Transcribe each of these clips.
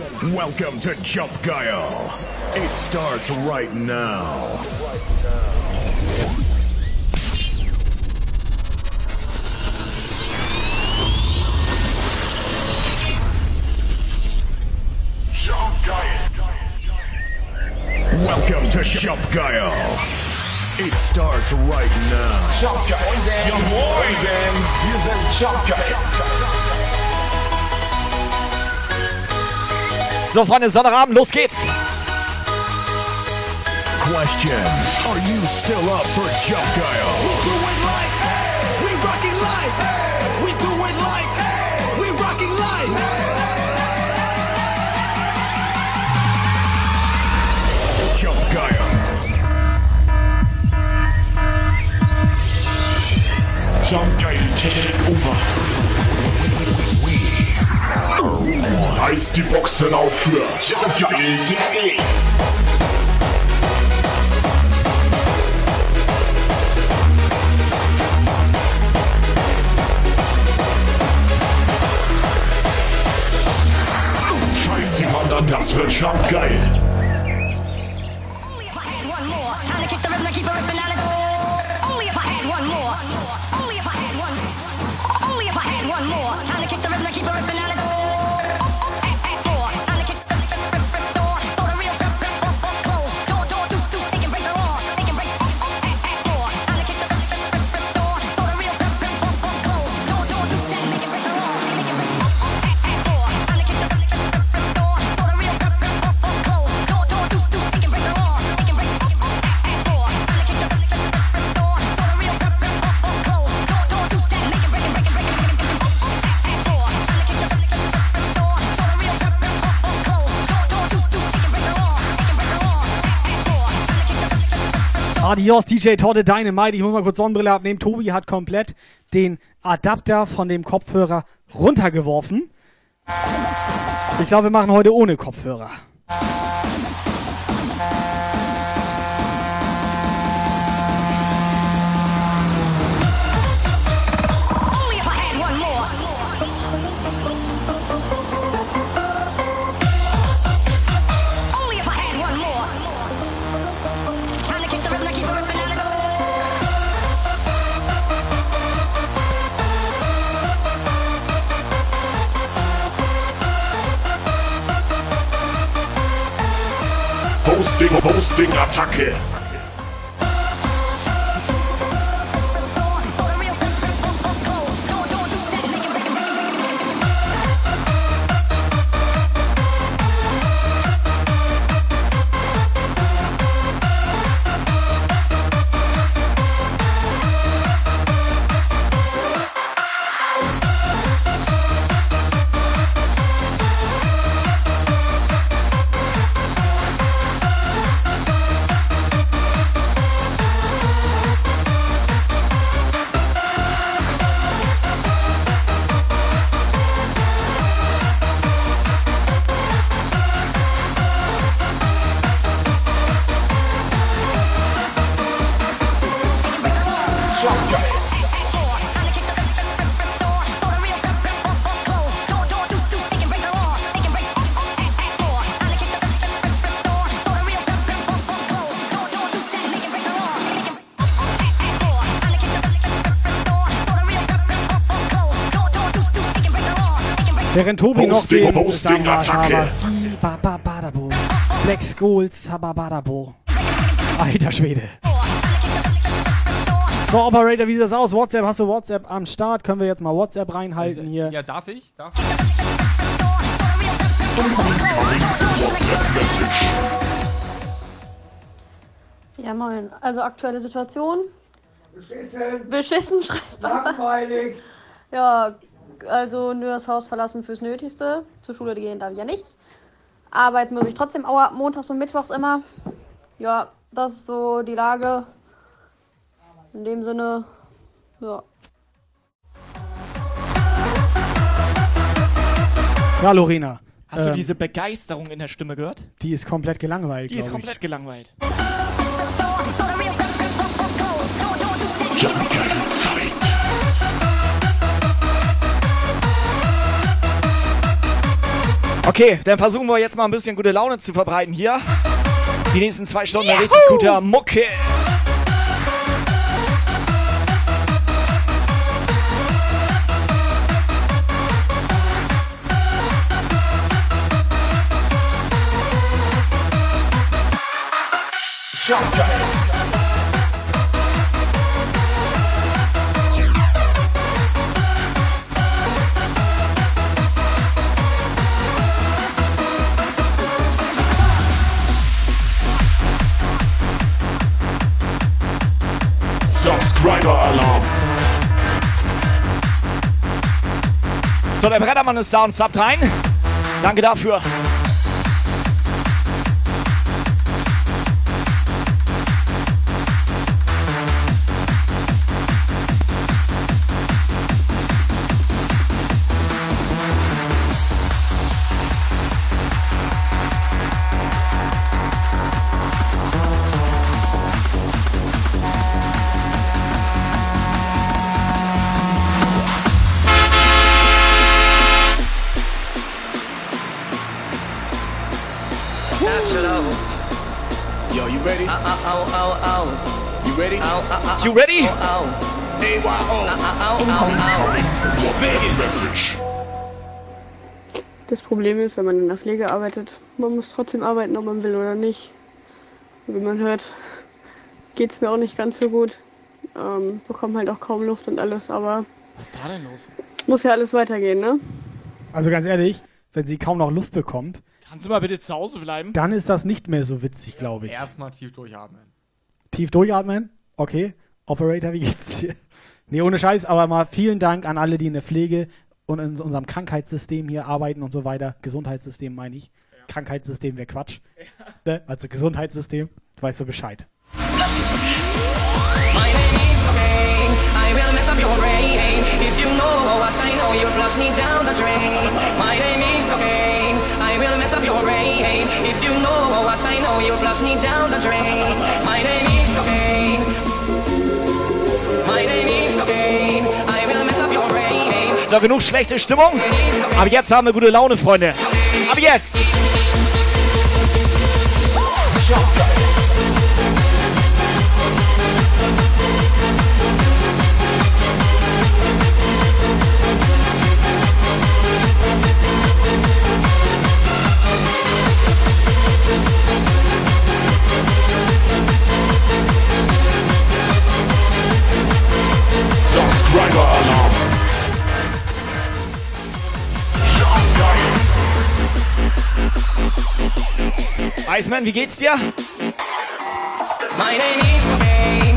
Welcome to Jump Guile. It starts right now. Welcome to Jump Guile. It starts right now. Jump Guile. Ja moin denn. Wir sind Jump Guile. So, Freunde, Sonnabend, los geht's. Question Are you still up for Jump Guile? We do it like, hey, we rocking life. Hey, we do it like, hey, we rocking life. Jump Guile. Jump Guile, take over. Reißt die Boxen auf für jumpgeil.de. Scheiß die Wandern, das wird jumpgeil. Only Adios, DJ Torte Dynamite. Ich muss mal kurz Sonnenbrille abnehmen. Tobi hat komplett den Adapter von dem Kopfhörer runtergeworfen. Ich glaube, wir machen heute ohne Kopfhörer. Posting, Posting, Attacke. Während Tobi noch den Hosting, Attacke. Black Skulls, Hababadabo. Alter Schwede. So, Operator, wie sieht das aus? WhatsApp, hast du WhatsApp am Start? Können wir jetzt mal WhatsApp reinhalten hier? Ja, darf ich? Darf ich? Ja, moin. Also aktuelle Situation. Beschissen, Beschissen schreibt langweilig. Ja, also nur das Haus verlassen fürs Nötigste. Zur Schule gehen darf ich ja nicht. Arbeiten muss ich trotzdem auch montags und mittwochs immer. Ja, das ist so die Lage. In dem Sinne, ja. Ja, Lorena. Hast du ähm, diese Begeisterung in der Stimme gehört? Die ist komplett gelangweilt, Die ist glaub ich. komplett gelangweilt. Zeit. Okay, dann versuchen wir jetzt mal ein bisschen gute Laune zu verbreiten hier. Die nächsten zwei Stunden richtig guter Mucke. Jump So, der Brettermann ist da und subbt rein. Danke dafür. You ready? Das Problem ist, wenn man in der Pflege arbeitet, man muss trotzdem arbeiten, ob man will oder nicht. Und wie man hört, geht es mir auch nicht ganz so gut. Ähm, bekomme halt auch kaum Luft und alles, aber Was ist da denn los? muss ja alles weitergehen, ne? Also ganz ehrlich, wenn sie kaum noch Luft bekommt, Kannst du mal bitte zu Hause bleiben? dann ist das nicht mehr so witzig, glaube ich. Erstmal tief durchatmen. Tief durchatmen. Okay. Operator, wie geht's dir? Nee, ohne Scheiß, aber mal vielen Dank an alle, die in der Pflege und in unserem Krankheitssystem hier arbeiten und so weiter. Gesundheitssystem meine ich. Krankheitssystem wäre Quatsch. Ne? Also Gesundheitssystem. Du weißt so Bescheid. My So, genug schlechte Stimmung. Aber jetzt haben wir gute Laune, Freunde. Aber jetzt! Subscriber Alarm. Iceman, wie geht's dir? My name is Cocaine.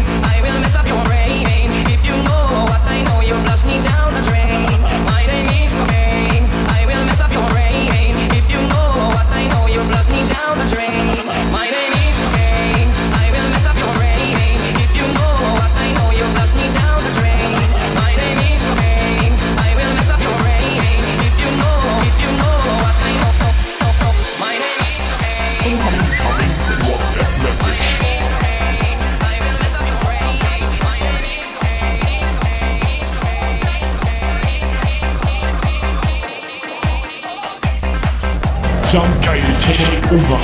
Jump Guy take over.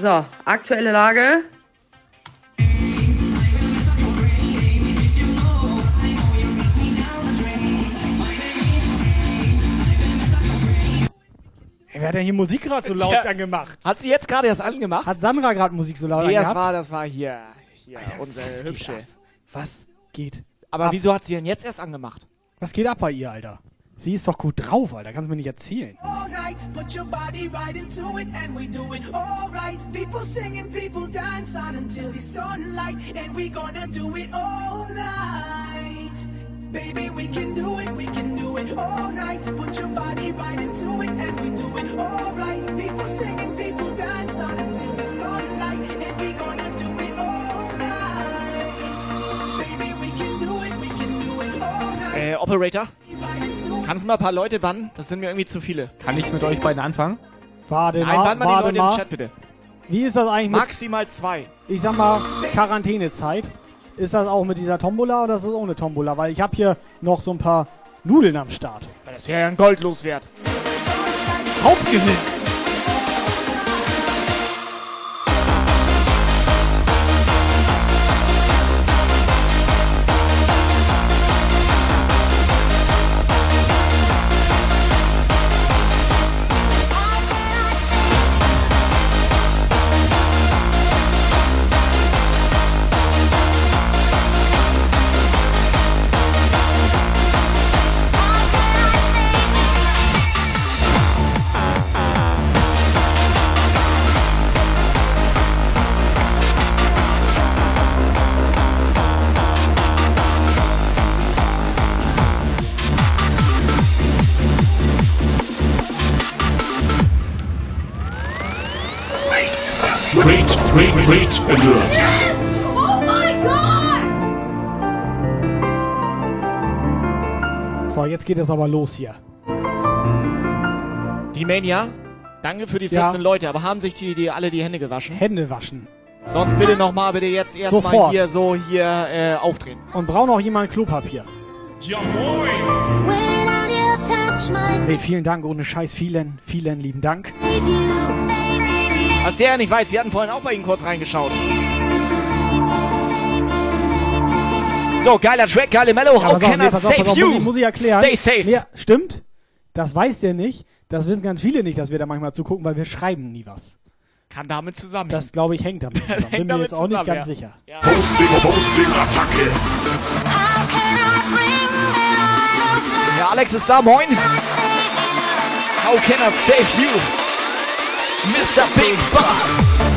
So, aktuelle Lage. Wer hat denn hier Musik gerade so laut Ja. angemacht? Hat sie jetzt gerade das angemacht? Hat Sandra gerade Musik so laut nee, das angehabt? war, das war hier, hier unsere was geht hübsche. ab? Was geht Aber ab? wieso hat sie denn jetzt erst angemacht? Was geht ab bei ihr, Alter? Sie ist doch gut drauf, Alter. Kannst du mir nicht erzählen. Alright, put your body right into it, and we do it alright. People singing, people dance on until the sunlight, and we gonna do it all night. Baby, we can do it, we can do it all night. Put your body Operator, kannst du mal ein paar Leute bannen? Das sind mir irgendwie zu viele. Kann ich mit euch beiden anfangen? Warte Nein, mal, bann mal die Leute im mal. Chat bitte. Wie ist das eigentlich mit, Maximal zwei. ich sag mal, Quarantänezeit? Ist das auch mit dieser Tombola oder ist das ohne Tombola? Weil ich habe hier noch so ein paar Nudeln am Start. Das wäre ja ein Gold loswert. Hauptgewinn. Es aber los hier. Die Mania, danke für die Ja. 14 Leute, aber haben sich die, die alle die Hände gewaschen? Hände waschen. Sonst bitte nochmal, bitte jetzt erstmal hier so hier äh, aufdrehen. Und braucht noch jemand Klopapier? Ja moin. Nee, vielen Dank, ohne Scheiß. Vielen, vielen lieben Dank. Was der ja nicht weiß, wir hatten vorhin auch bei Ihnen kurz reingeschaut. So, geiler Track, geile Mellow. Ja, How can nee, I save auf, you? Muss ich, muss ich erklären. Stay safe. Nee, stimmt. Das weiß der nicht. Das wissen ganz viele nicht, dass wir da manchmal zugucken, weil wir schreiben nie was. Kann damit zusammen. Das, glaube ich, hängt damit zusammen. Bin mir jetzt auch nicht ganz ja. sicher. Ja. Posting, Posting, Attacke. Ja, Alex ist da, moin. How can I save you? Mr. Big Boss.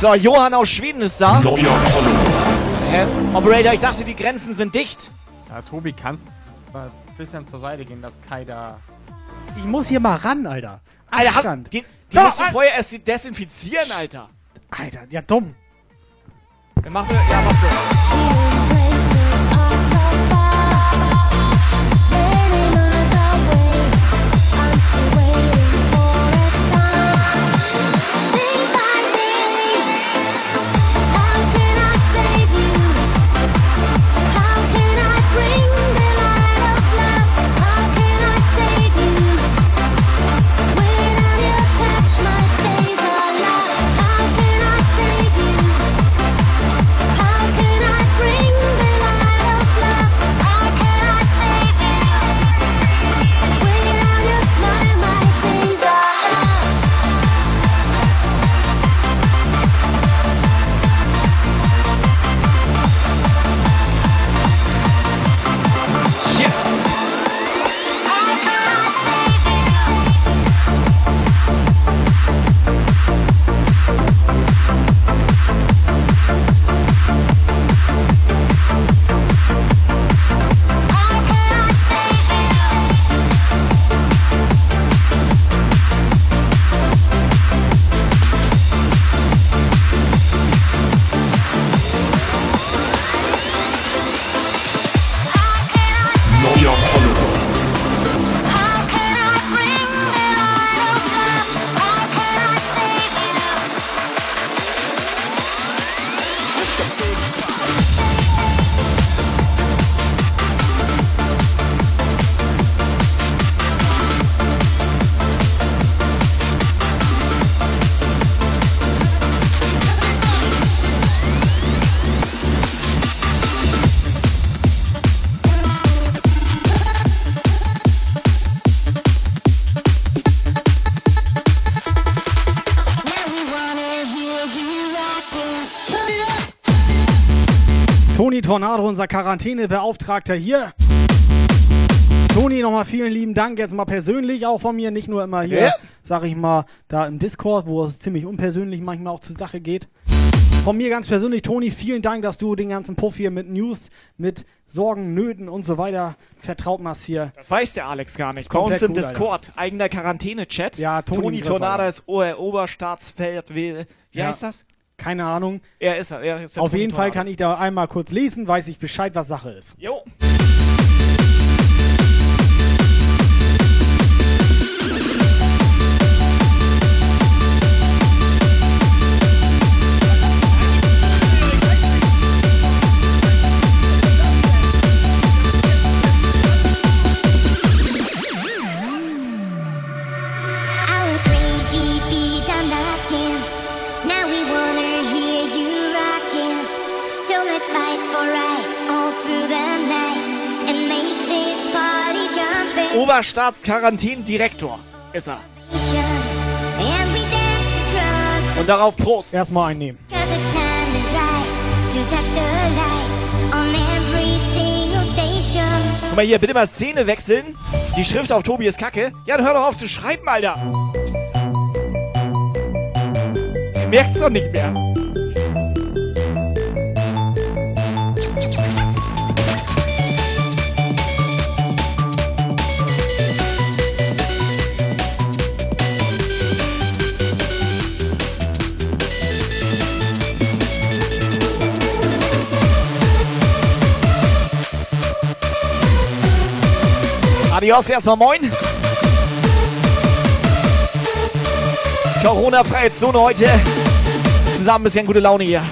So, Johann aus Schweden ist da. Follower. Äh, Operator, ich dachte, die Grenzen sind dicht. Ja, Tobi, kannst du ein bisschen zur Seite gehen, dass Kai da. Ich muss hier mal ran, Alter. Alter, hast, die, die So, musst du vorher erst desinfizieren, Alter. Alter, ja dumm. Dann machen wir, ja, mach so. Oh, oh, oh. Tornado, unser Quarantänebeauftragter hier. Toni, nochmal vielen lieben Dank. Jetzt mal persönlich auch von mir, nicht nur immer hier, Ja. sag ich mal, da im Discord, wo es ziemlich unpersönlich manchmal auch zur Sache geht. von mir ganz persönlich, Toni, vielen Dank, dass du den ganzen Puff hier mit News, mit Sorgen, Nöten und so weiter vertraut machst hier. Das weiß der Alex gar nicht. Bei uns im gut, Discord, eigener Quarantäne-Chat. Ja, Toni Toni Tornado ist Ober Oberstaatsfeld. Wie, wie Ja. heißt das? Keine Ahnung. Er ist er. ist Auf jeden Fall kann ich da einmal kurz lesen, weiß ich Bescheid, was Sache ist. Jo. Jumping. Oberstaatsquarantänen-Direktor ist er. Und darauf Prost. Erstmal einnehmen. Guck mal hier, bitte mal Szene wechseln. Die Schrift auf Tobi ist kacke. Ja, dann hör doch auf zu schreiben, Alter. Du merkst es doch nicht mehr. Adios, erstmal moin. Corona-freie Zone heute. Zusammen ein bisschen gute Laune hier.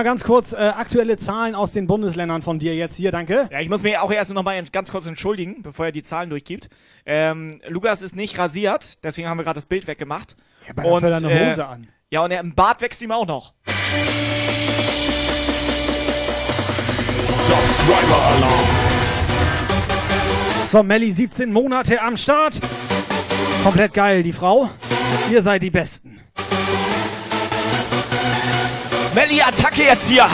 Einmal ganz kurz äh, aktuelle Zahlen aus den Bundesländern von dir jetzt hier, danke. Ja, ich muss mir auch erst noch mal ganz kurz entschuldigen, bevor er die Zahlen durchgibt. Ähm, Lukas ist nicht rasiert, deswegen haben wir gerade das Bild weggemacht. Ja, aber hat er eine Hose an. Ja, und er, im Bart wächst ihm auch noch. Subscriber-Alarm. So, Melli, 17 Monate am Start. Komplett geil, die Frau. Ihr seid die Besten. Melli, Attacke jetzt hier!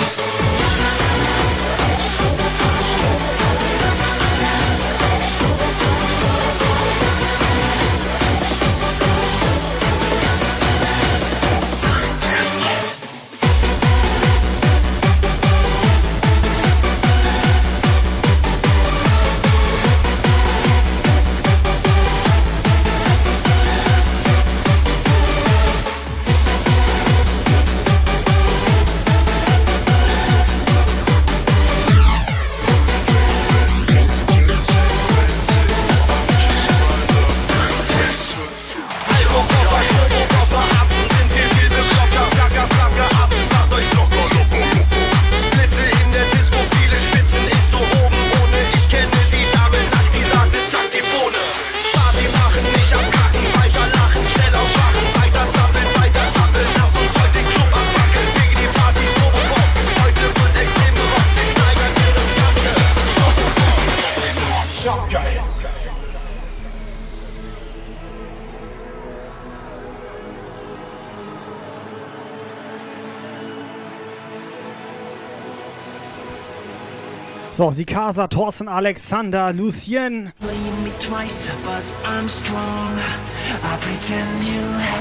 noch Sikasa, Thorsten, Alexander, Lucien.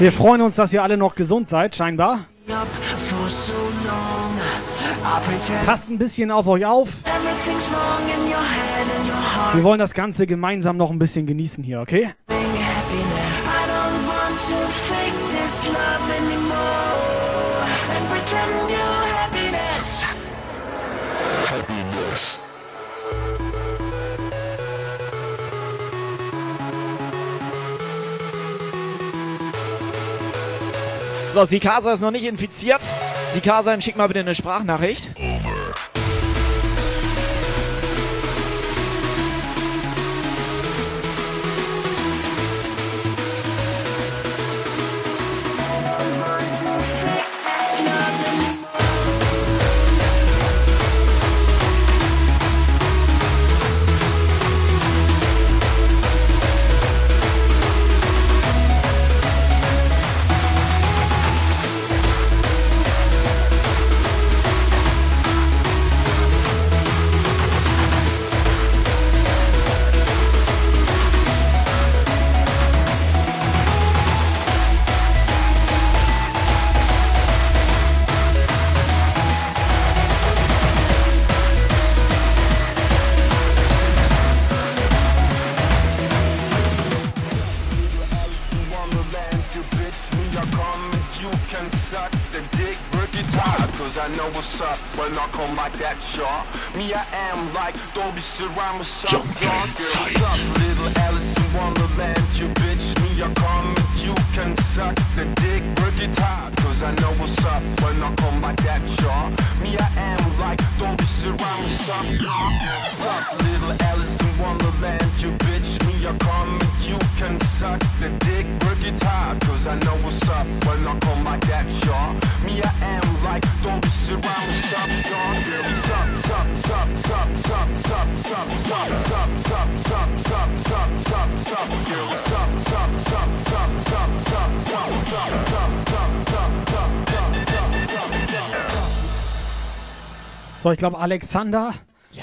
Wir freuen uns, dass ihr alle noch gesund seid, scheinbar. Passt ein bisschen auf euch auf. Wir wollen das Ganze gemeinsam noch ein bisschen genießen hier, okay? So, Sikasa ist noch nicht infiziert. Sikasa, schick mal bitte eine Sprachnachricht. Wonderland, come like that, y'all. Me, I am like, don't be surrounded with. What's up, little Alice in Wonderland, you bitch, me, I come and you can suck the dick, work it hard, cause I know what's up when I come like that, y'all. Me, I am like, don't be surrounded with some y'all. Girl, what's up, little Alice in Wonderland, you bitch, me, I come and you can suck the dick, work it hard, cause I know what's up when I come like that, y'all. Me, I am like, don't be surrounded with some y'all. Girl, what's up, top, top, top, top, top, top, top, top, top, top, top, top, top, top, girl, what's up, top, top, top, top, top, top, top, top, top, top, top, So, ich glaube Alexander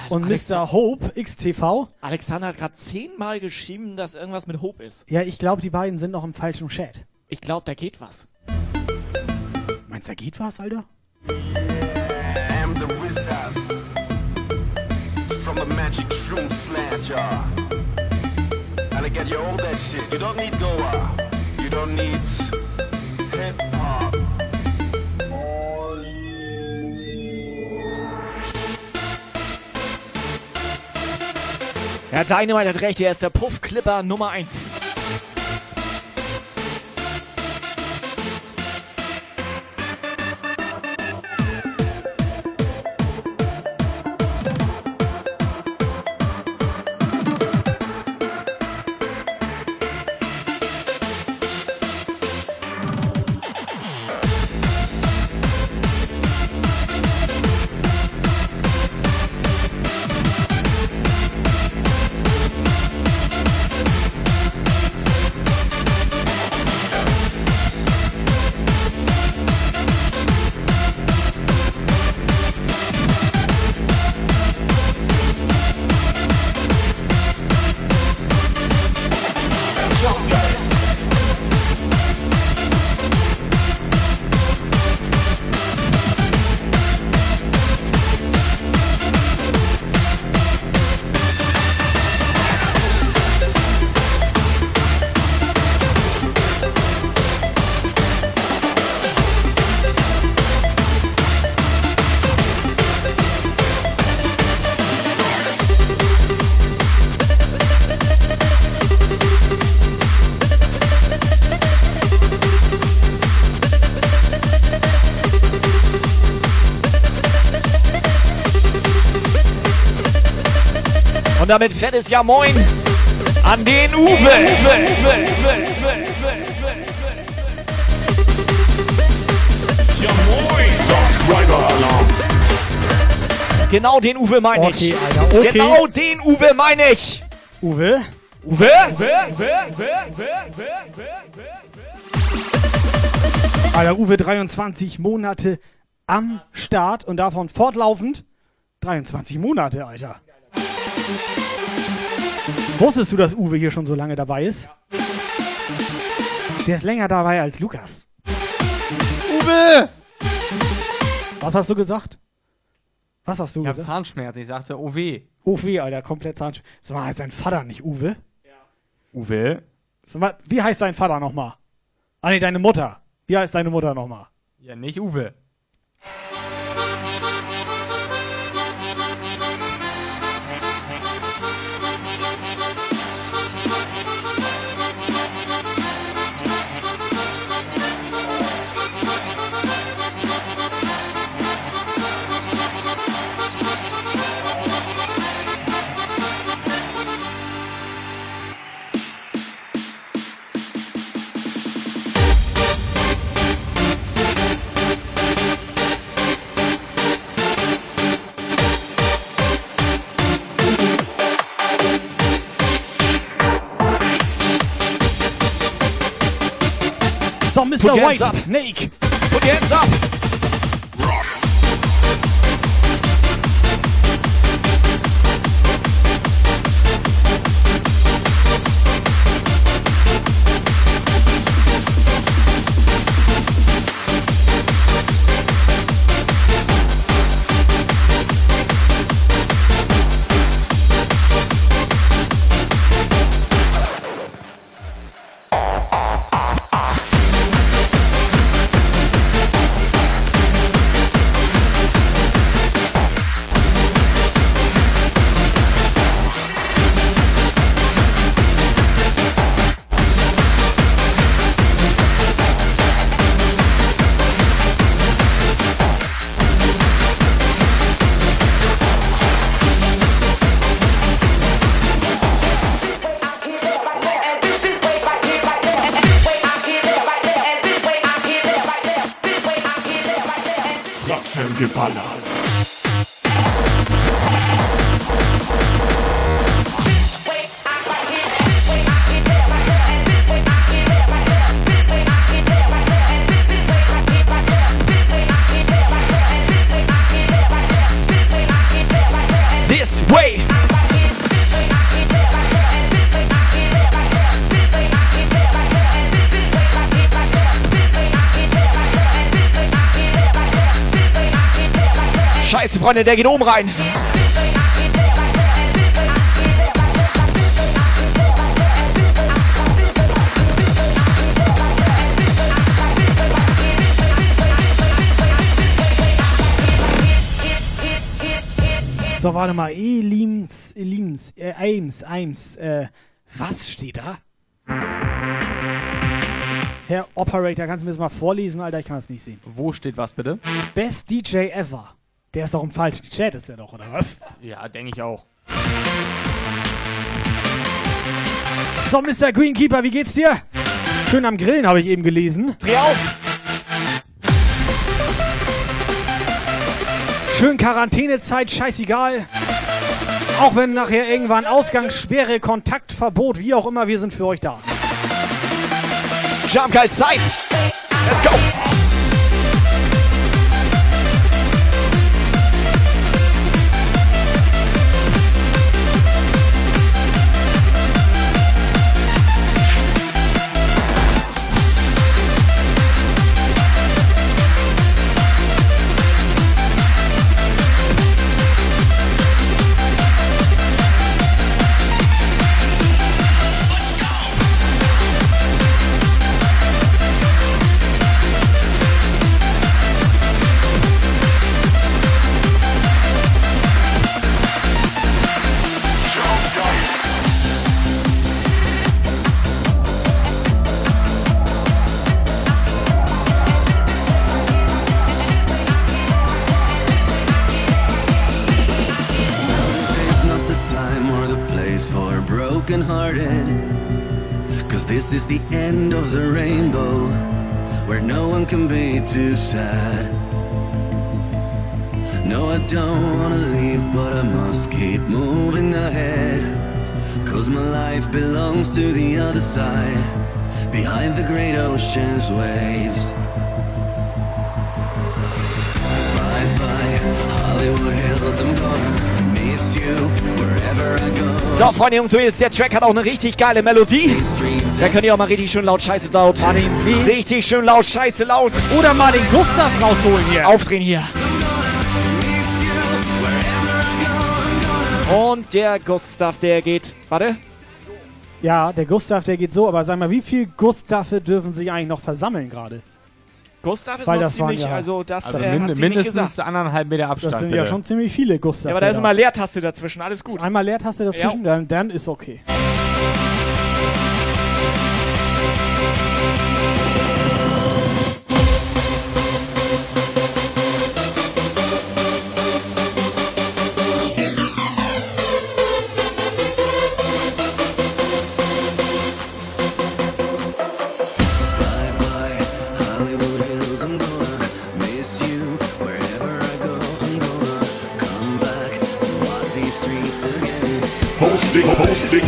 und Alex- Mr. Hope XTV. Alexander hat gerade zehnmal geschrieben, dass irgendwas mit Hope ist. Ja, ich glaube, die beiden sind noch im falschen Chat. Ich glaube, da geht was. Meinst du, da geht was, Alter? am the wizard from the magic shroom slant. And I get you all that shit. You don't need Goa. You don't need Ja, Dynamite hat recht, er ist der Puff-Clipper Nummer 1. damit fettes Ja Moin an den Uwe. Uwe, Uwe, Uwe, Ja moin, Subscriber Alarm. Genau den Uwe meine ich. Okay, Alter, okay. Genau den Uwe meine ich. Uwe? Uwe? Alter, Uwe 23 Monate am Start und davon fortlaufend 23 Monate, Alter. Wusstest du, dass Uwe hier schon so lange dabei ist? Der ist länger dabei als Lukas. Uwe! Was hast du gesagt? Was hast du Ich hab gesagt? Zahnschmerzen. Ich sagte, oh weh. Uwe, Alter, komplett Zahnsch. Das war halt sein Vater, nicht Uwe. Uwe? Sag mal, Wie heißt dein Vater nochmal? Ah, nee, deine Mutter. Wie heißt deine Mutter nochmal? Ja, nicht Uwe. So, Mr. Put your White, hands up. Snake. Put your hands up. Freunde, der geht oben rein. So, warte mal. Elims, Elims, äh, Aims, Aims, äh, was steht da? Herr Operator, kannst du mir das mal vorlesen, Alter? Ich kann das nicht sehen. Wo steht was bitte? Best DJ ever. Der ist doch im falschen Chat, ist der doch, oder was? Ja, denke ich auch. So, Mr. Greenkeeper, wie geht's dir? Schön am Grillen, habe ich eben gelesen. Dreh auf. Schön Quarantänezeit, scheißegal. Auch wenn nachher irgendwann Ausgangssperre, Kontaktverbot, wie auch immer, wir sind für euch da. Jump Guys Zeit. Let's go. To the other side, behind the great ocean's waves. Bye bye, Hollywood Hills, I'm gonna. Miss you wherever I go. So, Freunde, Jungs, Mädels, der Track hat auch eine richtig geile Melodie. Da könnt ihr auch mal richtig schön laut, scheiße laut. Richtig schön laut, scheiße laut. Oder mal den Gustav rausholen hier. Aufdrehen hier. Und der Gustav, der geht. Warte. Ja, der Gustav, der geht so, aber sag mal, wie viel Gustave dürfen sich eigentlich noch versammeln gerade? Gustav ist Weil noch das waren ziemlich, ja- also das Also äh, mind hat sie nicht mindestens gesagt. anderthalb Meter Abstand. Das sind ja bitte. schon ziemlich viele Gustav. Ja, aber da ist immer Leertaste dazwischen, alles gut. Einmal Leertaste dazwischen, dann, dann ist okay. Go!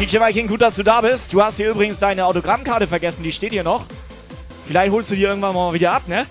DJ Viking, gut, dass du da bist. Du hast hier übrigens deine Autogrammkarte vergessen, die steht hier noch. Vielleicht holst du die irgendwann mal wieder ab, ne?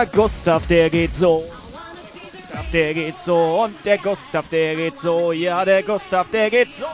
Der Gustav, der geht so. Der geht so. Und der Gustav, der geht so. Ja, der Gustav, der geht so.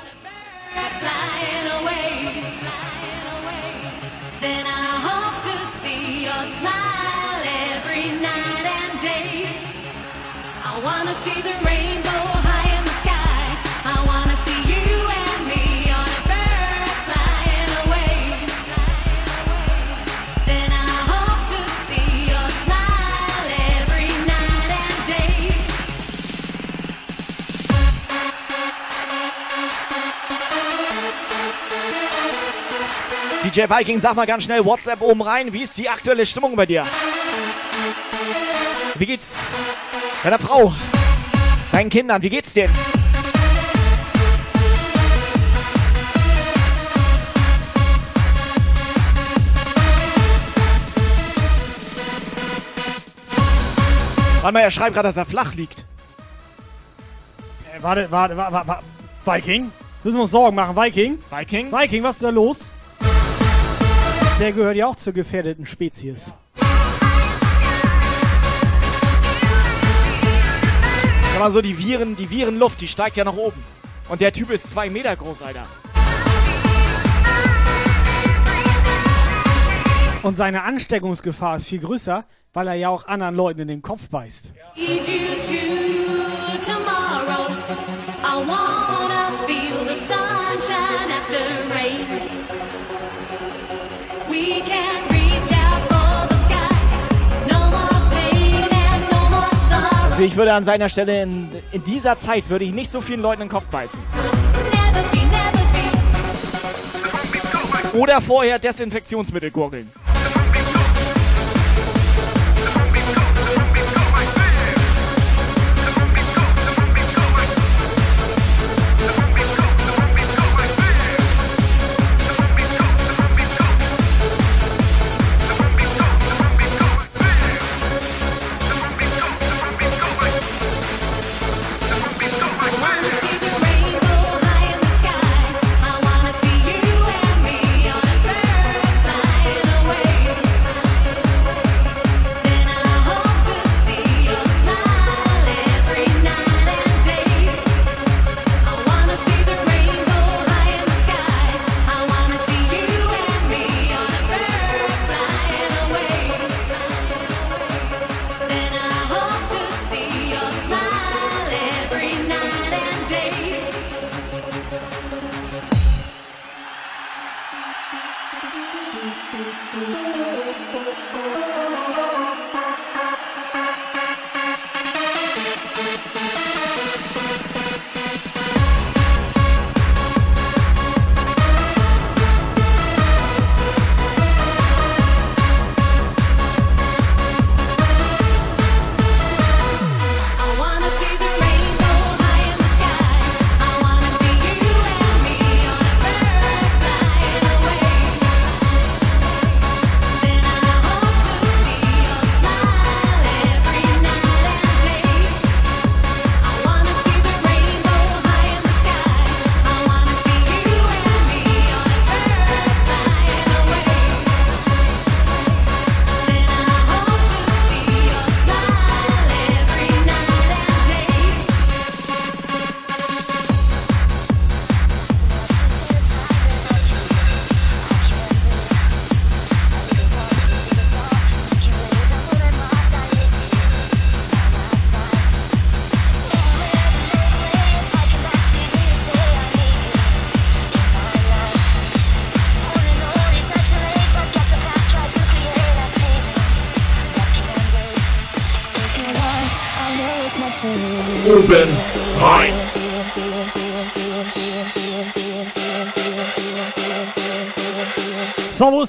DJ Viking, sag mal ganz schnell WhatsApp oben rein. Wie ist die aktuelle Stimmung bei dir? Wie geht's deiner Frau? Deinen Kindern, wie geht's denen? Warte mal, er schreibt gerade, dass er flach liegt. Äh, warte, warte, warte, warte. Viking? Müssen wir uns Sorgen machen, Viking? Viking? Viking, was ist da los? Der gehört ja auch zur gefährdeten Spezies. Sag mal so, die Viren, die Virenluft, die steigt ja nach oben. Und der Typ ist zwei Meter groß, Alter. Und seine Ansteckungsgefahr ist viel größer, weil er ja auch anderen Leuten in den Kopf beißt. Lead Also ich würde an seiner Stelle in, in dieser Zeit würde ich nicht so vielen Leuten in den Kopf beißen. Oder vorher Desinfektionsmittel gurgeln.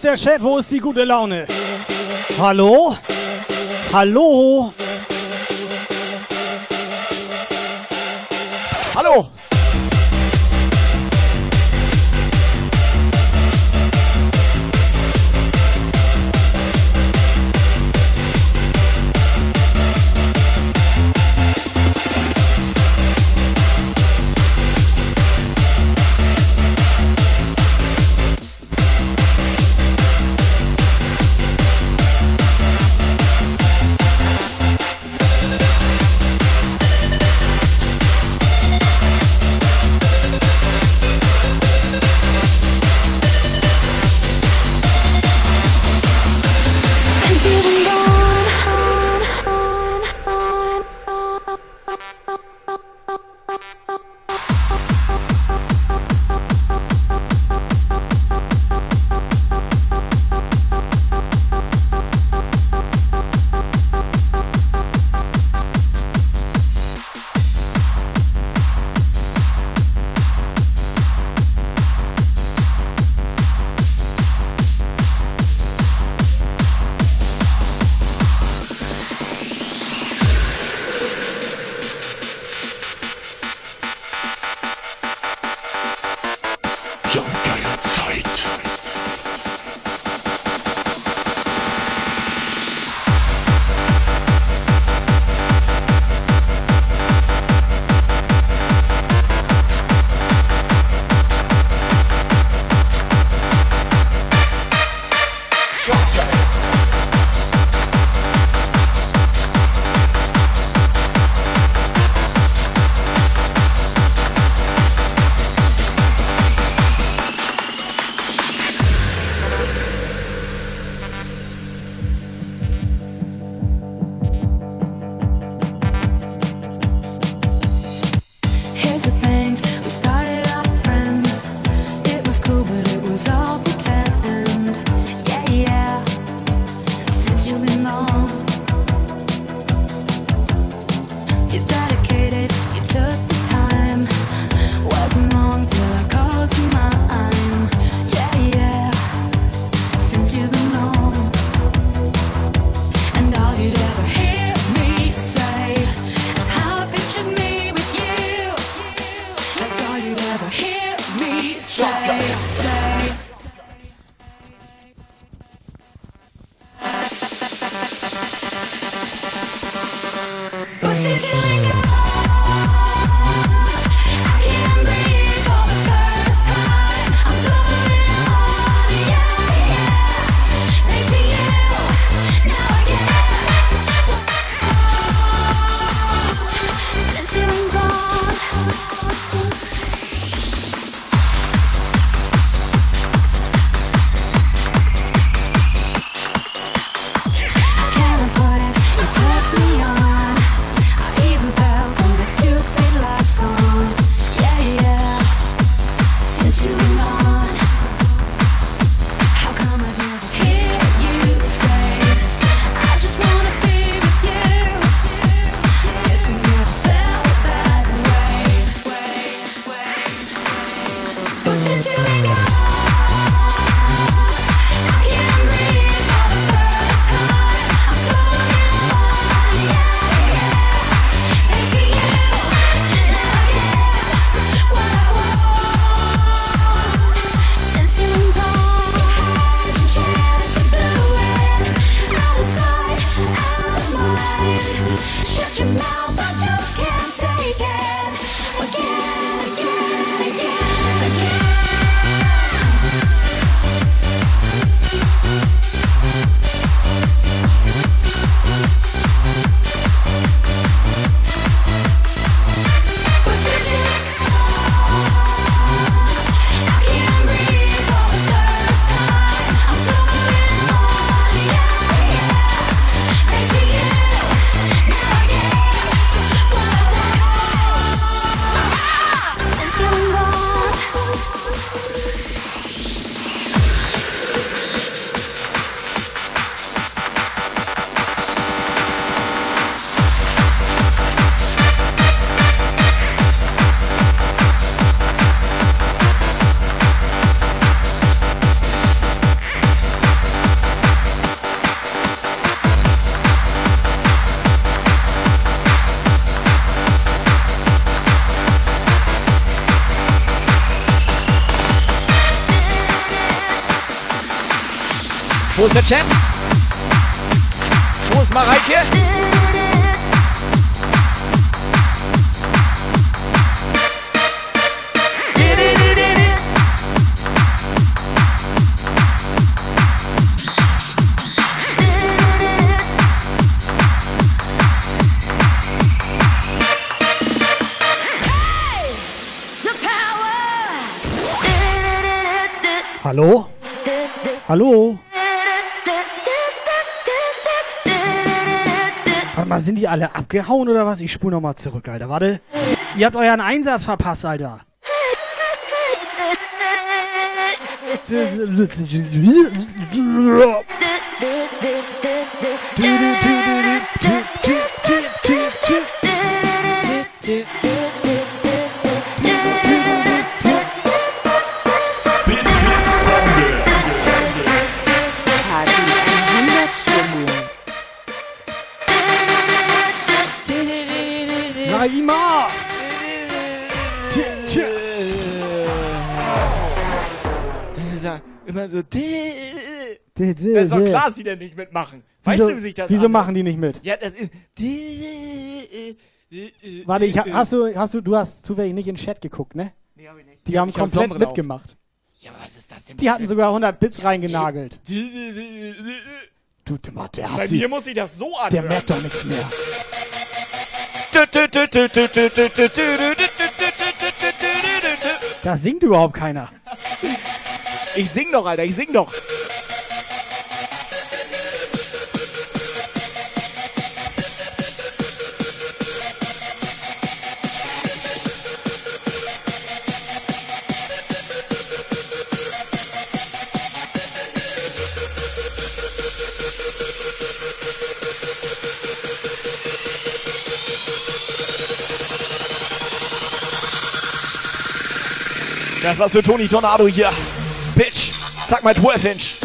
Der Chef? Wo ist die gute Laune? Hallo? Hallo? Der alle abgehauen oder was? Ich spule nochmal zurück, Alter. Warte. Ihr habt euren Einsatz verpasst, Alter. Ja immer so. Das ist doch klar, dass die denn nicht mitmachen. Weißt Wieso, du, wie sich das wieso anhört? machen die nicht mit? Ja, das ist. Warte, ich, ha- hast du, hast du, du hast zufällig nicht in den Chat geguckt, ne? Nee, hab ich nicht. Die Ja, haben ich hab komplett Sonnenbrille auf. mitgemacht. Ja, aber was ist das denn? Die hatten sogar 100 Bits reingenagelt. Du, Du, der, hat Bei sie, mir muss ich das so anhören. der merkt doch nichts mehr. Da singt überhaupt keiner. Ich sing doch, Alter, ich sing doch. Das war's für Toni Tornado hier. Sag mal 12 Inch.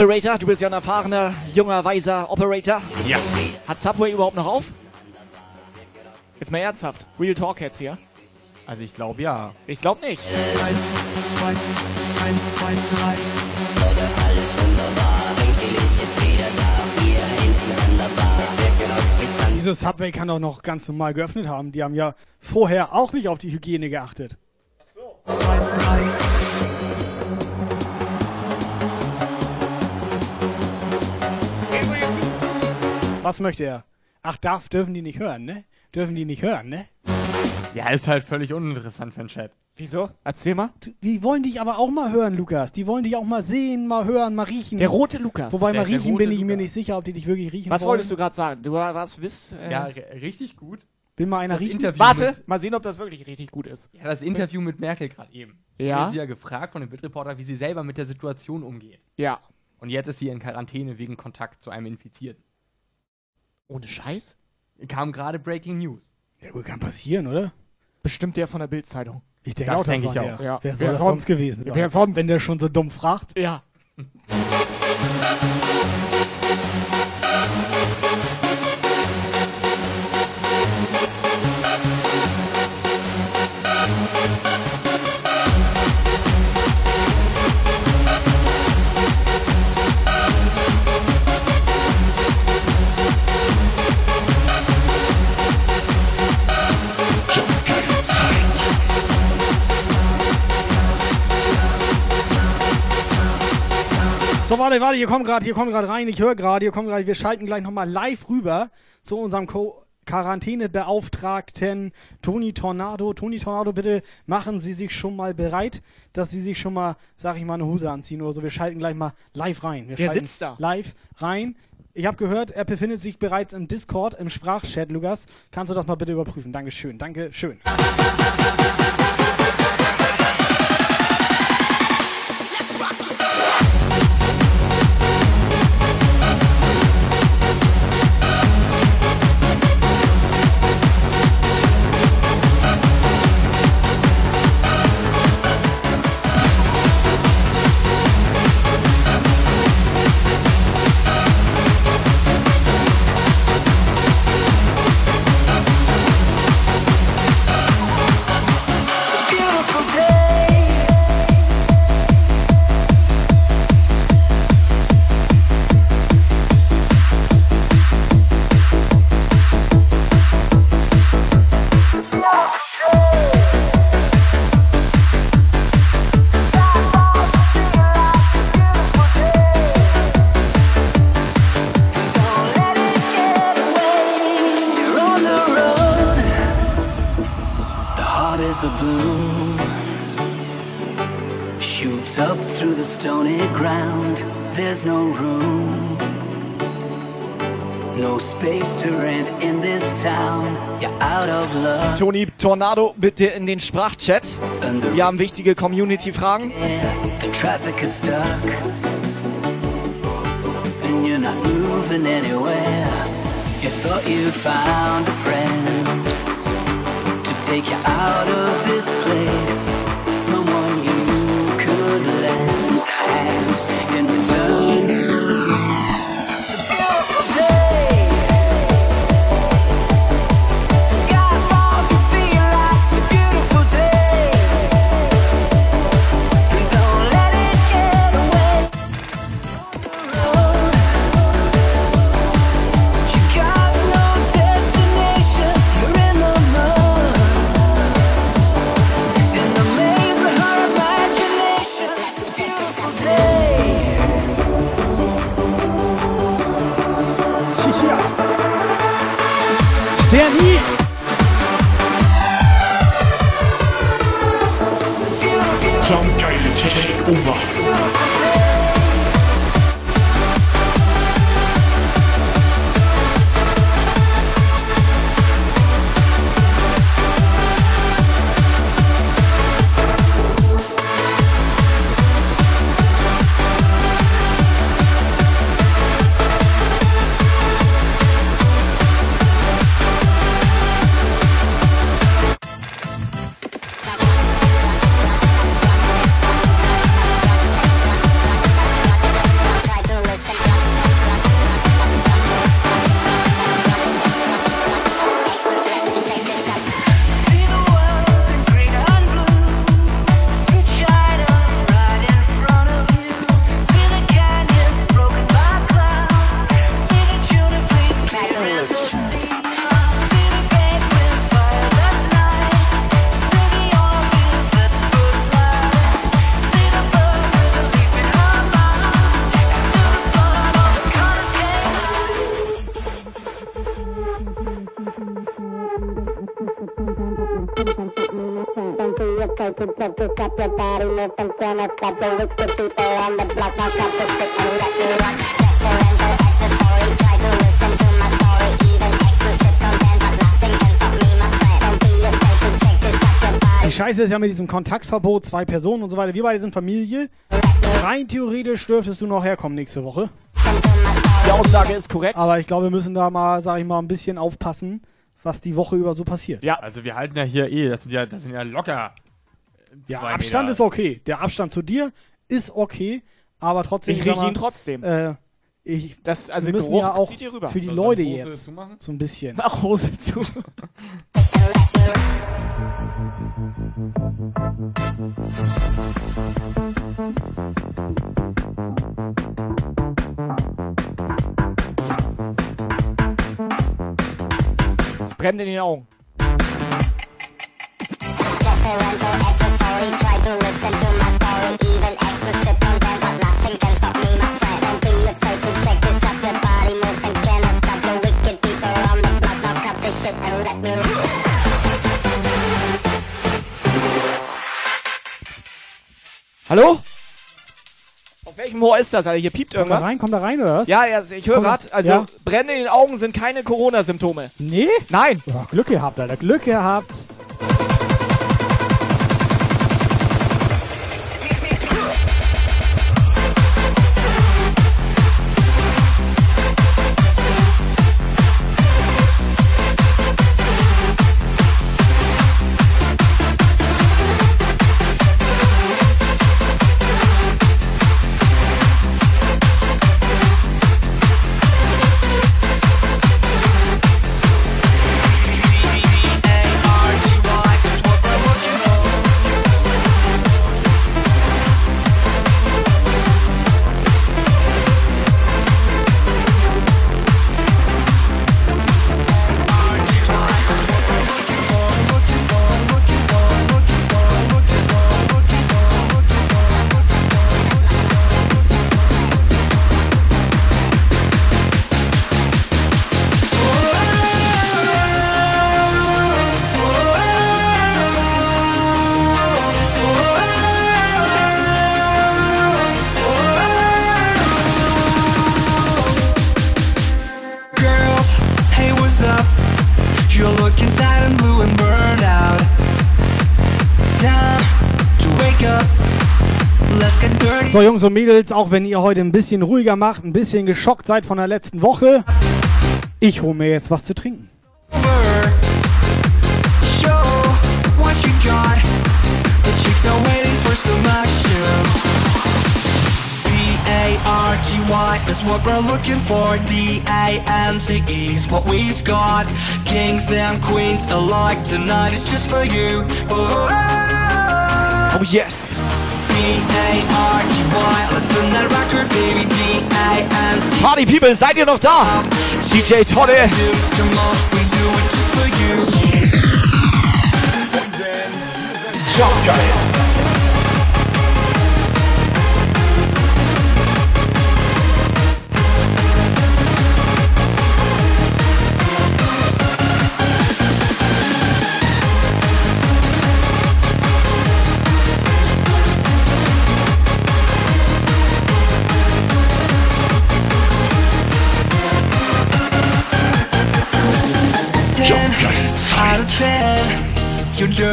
Operator, du bist ja ein erfahrener, junger, weiser Operator. Ja. Hat Subway überhaupt noch auf? Jetzt mal ernsthaft. Real Talk jetzt hier. Also ich glaube ja. Ich glaube nicht. Eins, zwei, eins, zwei, drei. Alles wunderbar, Ringspiel ist jetzt wieder da. Hier hinten an der Bar. Circle Rock bis an Wieso Subway kann doch noch ganz normal geöffnet haben? Die haben ja vorher auch nicht auf die Hygiene geachtet. Was möchte er? Ach, darf, dürfen die nicht hören, ne? Dürfen die nicht hören, ne? Ja, ist halt völlig uninteressant für den Chat. Wieso? Erzähl mal. Die wollen dich aber auch mal hören, Lukas. Die wollen dich auch mal sehen, mal hören, mal riechen. Der rote Lukas. Wobei Der- mal riechen bin ich mir Lukas. nicht sicher, ob die dich wirklich riechen Was wollen. wolltest du gerade sagen? Du warst wiss. Äh, Ja, ri- richtig gut. Will mal einer Das riechen? Interview Warte, mal sehen, ob das wirklich richtig gut ist. Ja, das Interview mit Merkel gerade eben. Ja. Wurde sie ja gefragt von dem Bitreporter, wie sie selber mit der Situation umgeht. Ja. Und jetzt ist sie in Quarantäne wegen Kontakt zu einem Infizierten. Ohne Scheiß? Kam gerade Breaking News. Ja, gut, kann passieren, oder? Bestimmt der von der Bildzeitung. Ich denke Das auch, das denke ich auch. Ja. Wer soll Wer das sonst? gewesen? Wer sonst? Wenn der schon so dumm fragt. Ja. warte, warte, hier kommt gerade, hier kommt gerade rein, ich höre gerade, hier kommt gerade, wir schalten gleich nochmal live rüber zu unserem Co Quarantänebeauftragten Toni Tornado. Toni Tornado, bitte machen Sie sich schon mal bereit, dass Sie sich schon mal, sag ich mal, eine Hose anziehen oder so. Wir schalten gleich mal live rein. Wir Der sitzt da. Live rein. Ich habe gehört, er befindet sich bereits im Discord, im Sprachchat, Lukas. Kannst du das mal bitte überprüfen? Dankeschön, Dankeschön. Toni Tornado, bitte in den Sprachchat. Wir haben wichtige Community-Fragen. Take you out of this place. Ist ja mit diesem Kontaktverbot, zwei Personen und so weiter. Wir beide sind Familie. Rein theoretisch dürftest du noch herkommen nächste Woche. Die Aussage ist korrekt. Aber ich glaube, wir müssen da mal, sag ich mal, ein bisschen aufpassen, was die Woche über so passiert. Ja, also wir halten ja hier eh, das sind ja, das sind ja locker. Der zwei Abstand Meter. ist okay. Der Abstand zu dir ist okay, aber trotzdem. Ich rieche ihn trotzdem. Äh, ich, Das- also wir müssen Geruch ja auch zieht hier rüber. für die ich Leute jetzt zumachen? so ein bisschen. Mach Hose zu. Es brennt in den Augen. Try to listen to my story. Even Hallo? Auf welchem Ohr ist das? Alter? Hier piept Kommt da irgendwas. rein, kommt da rein oder was? Ja, ja, ich höre Komm, gerade, also ja. Brennen in den Augen sind keine Corona-Symptome. Nee? Nein. Ja, Glück gehabt, Alter. Glück gehabt. Jungs und Mädels, auch wenn ihr heute ein bisschen ruhiger macht, ein bisschen geschockt seid von der letzten Woche, ich hole mir jetzt was zu trinken. B-A-R-T-Y is what we're looking for. D-A-N-C-E is what we've got. Kings and queens alike tonight is just for you. Oh, Oh yes. B-A-R-T-Y, let's spin that record, baby. D-A-N-C-E. Party People, seid ihr noch da? DJ Todde. Dudes,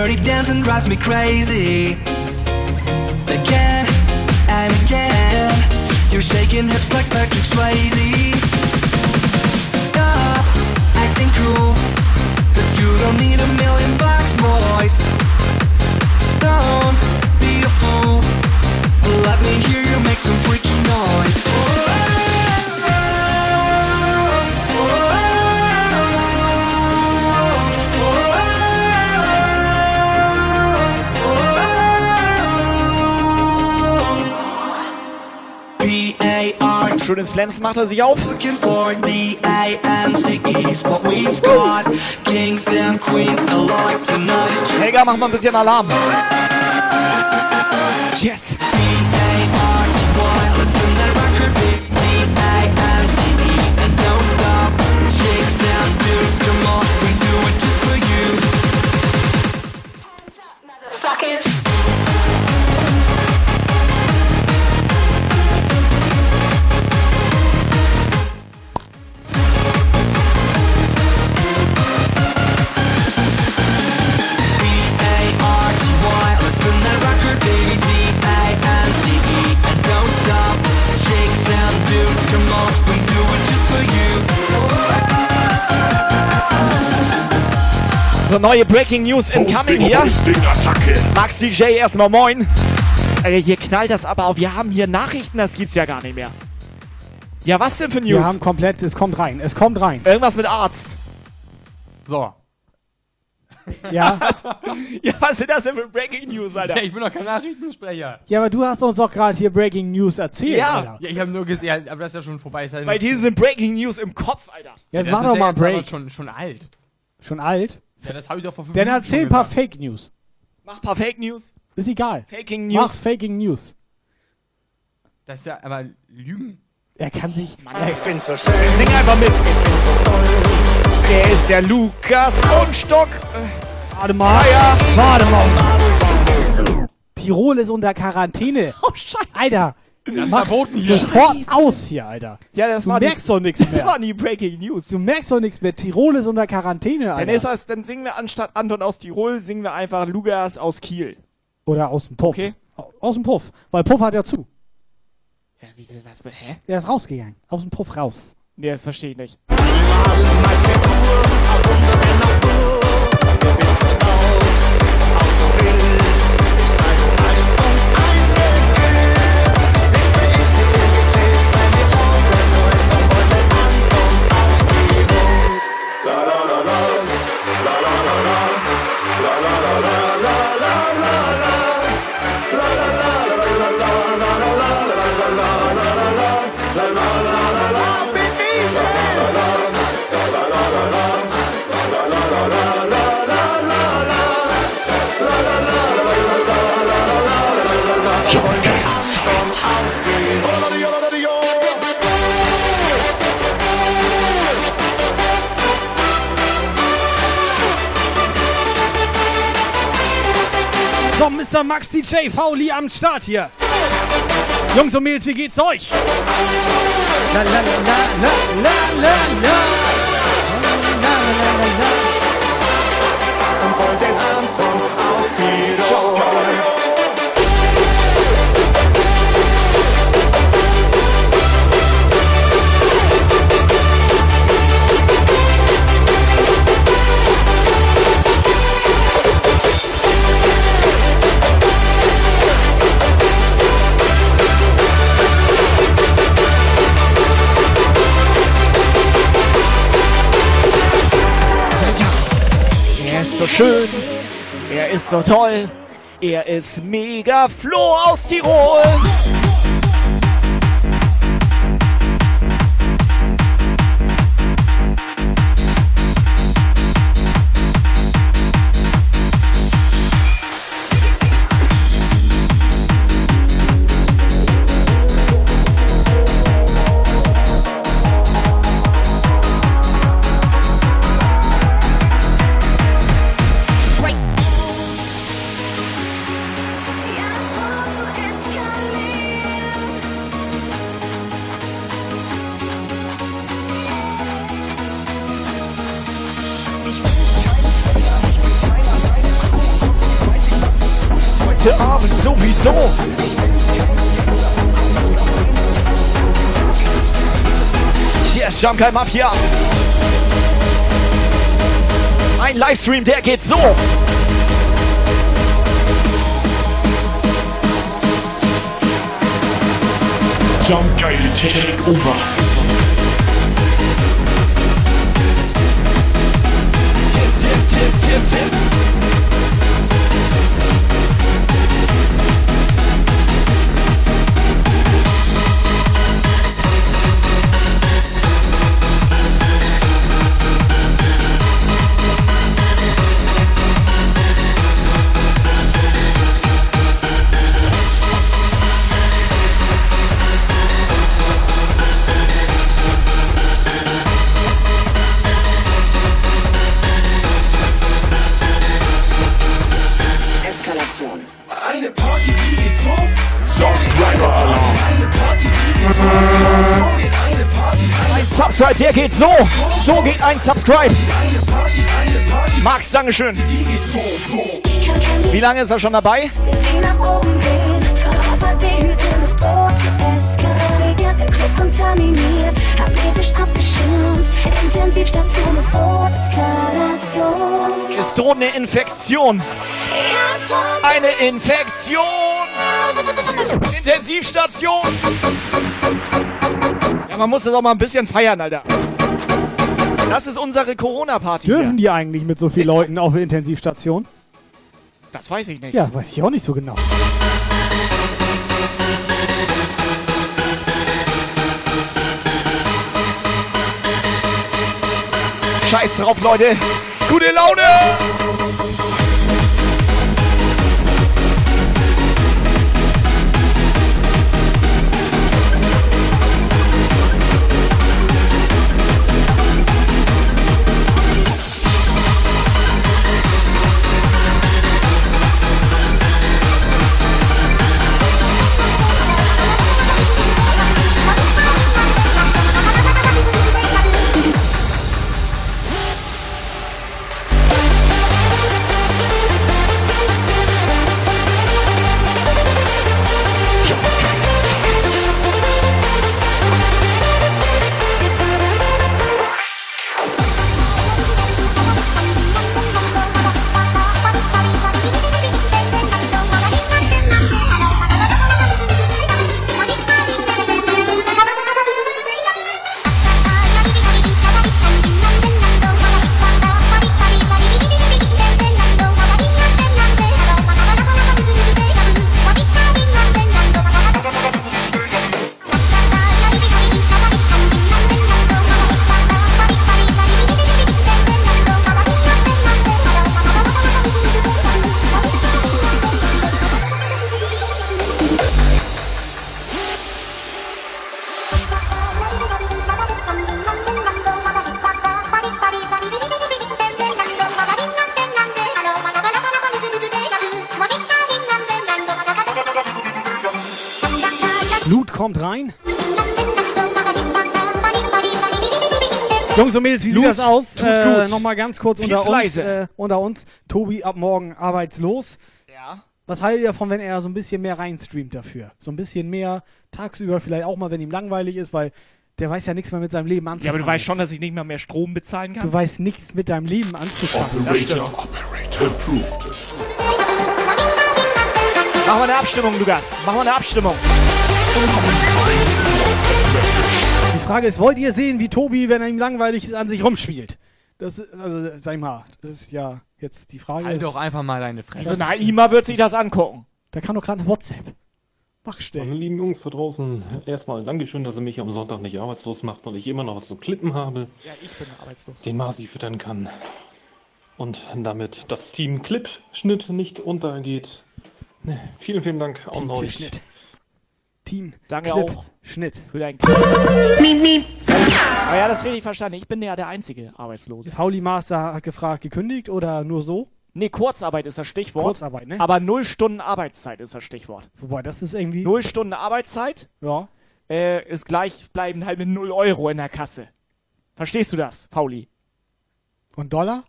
dirty dancing drives me crazy. Again and again, you're shaking hips like Patrick Swayze. Stop acting cool, cause you don't need a million bucks, boys. Don't be a fool. Let me hear you make some freaky noise. B-A-R Schon ins Flens macht er sich auf. Just Helga, mach mal ein bisschen Alarm. Yes. So, neue Breaking News incoming hier. Max DJ, erstmal moin. Alter, hier knallt das aber auf. Wir haben hier Nachrichten, das gibt's ja gar nicht mehr. Ja, was denn für News? Wir haben komplett, es kommt rein, es kommt rein. Irgendwas mit Arzt. So. Ja. ja, was sind das denn für Breaking News, Alter? Ja, ich bin doch kein Nachrichtensprecher. Ja, aber du hast uns doch gerade hier Breaking News erzählt, Ja. Alter. Ja, ich habe nur gesehen, ja, aber das ist ja schon vorbei. Ist halt Bei dir sind Breaking News im Kopf, Alter. Jetzt Das mach doch ja mal aber Break. Schon, schon alt. Schon alt? Ja, das habe ich doch vor fünf Dann Minuten erzähl ein paar gesagt. Fake News. Mach paar Fake News. Ist egal. Faking Mach News. Faking News. Das ist ja aber Lügen. Er kann sich. ich bin so schön. Sing einfach mit. Der ist der Lukas Mundstock. Warte mal. Ja. Warte mal. Tirol ist unter Quarantäne. Oh, scheiße. Alter. Ist mach verboten hier. Sofort aus hier, Alter. Ja, das Du war merkst doch nichts Das mehr. waren die Breaking News. Du merkst doch nichts mehr. Tirol ist unter Quarantäne, Dann Alter. ist das, dann singen wir anstatt Anton aus Tirol, singen wir einfach Lukas aus Kiel. Oder aus dem Puff. Okay. Au- Aus dem Puff. Weil Puff hat ja zu. Ja, wieso, was, hä? Der ist rausgegangen. Aus dem Puff raus. Nee, das verstehe ich nicht. Mr. Max DJ Fauli am Start hier. Jungs und Mädels, wie geht's euch? La, la, la, la, la, la, la. Schön, er ist so toll, er ist mega. Flo aus Tirol. Sowieso. Hier ist Jamkai Mafia. Ein Livestream, der geht so. Jump Guy take over. Geht so. So geht ein Subscribe. Max, Dankeschön. Wie lange ist er schon dabei? Es droht eine Infektion. Eine Infektion. Intensivstation. Man muss das auch mal ein bisschen feiern, Alter. Das ist unsere Corona-Party. Dürfen hier. die eigentlich mit so vielen Leuten auf Intensivstation? Das weiß ich nicht. Ja, weiß ich auch nicht so genau. Scheiß drauf, Leute. Gute Laune. Und Mädels, wie sieht Loot das aus? tut Äh, gut. Nochmal ganz kurz unter uns, äh, unter uns. Tobi ab morgen arbeitslos. Ja. Was haltet ihr davon, wenn er so ein bisschen mehr reinstreamt dafür? So ein bisschen mehr tagsüber, vielleicht auch mal, wenn ihm langweilig ist, weil der weiß ja nichts mehr mit seinem Leben Ja, anzufangen. aber du weißt schon, dass ich nicht mal mehr Strom bezahlen kann. Du weißt nichts mit deinem Leben anzufangen. Operator, Operator approved. Mach mal eine Abstimmung, Lukas. Mach mal eine Abstimmung. Die Frage ist, wollt ihr sehen, wie Tobi, wenn er ihm langweilig ist, an sich rumspielt? Das ist, also, sag ich mal, das ist ja jetzt die Frage. Halt doch einfach mal deine Fresse. Also, na, Ima wird sich das angucken. Da kann doch gerade WhatsApp. Mach schnell. Meine lieben Jungs da draußen, erstmal Dankeschön, dass ihr mich am Sonntag nicht arbeitslos macht, weil ich immer noch was zu klippen habe, Ja, ich bin arbeitslos. den Masi füttern kann. Und damit das Team Clipschnitt nicht untergeht. Ne, Vielen, vielen Dank an euch. Schnitt. Team. Danke Clip, auch. Schnitt. Für deinen Clip. Aber ja, das richtig verstanden. Ich bin ja der einzige Arbeitslose. Pauli Master hat gefragt, gekündigt oder nur so? Nee, Kurzarbeit ist das Stichwort. Kurzarbeit, ne? Aber null Stunden Arbeitszeit ist das Stichwort. Wobei, das ist irgendwie. Null Stunden Arbeitszeit Ja. äh, ist gleich bleiben halt mit null Euro in der Kasse. Verstehst du das, Pauli? Und Dollar?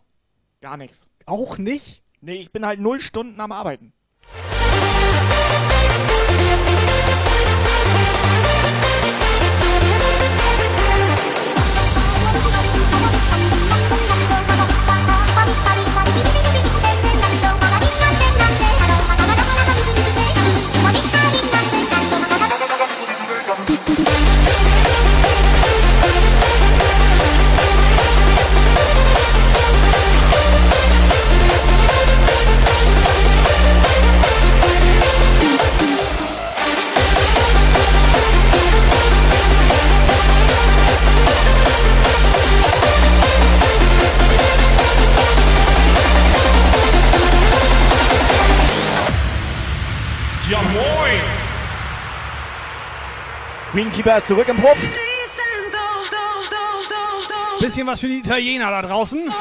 Gar nichts. Auch nicht? Nee, ich bin halt null Stunden am Arbeiten. パリパリビリビリビリビリビリビリビリビリ Ja moin! Greenkeeper ist zurück im Puff. Bisschen was für die Italiener da draußen.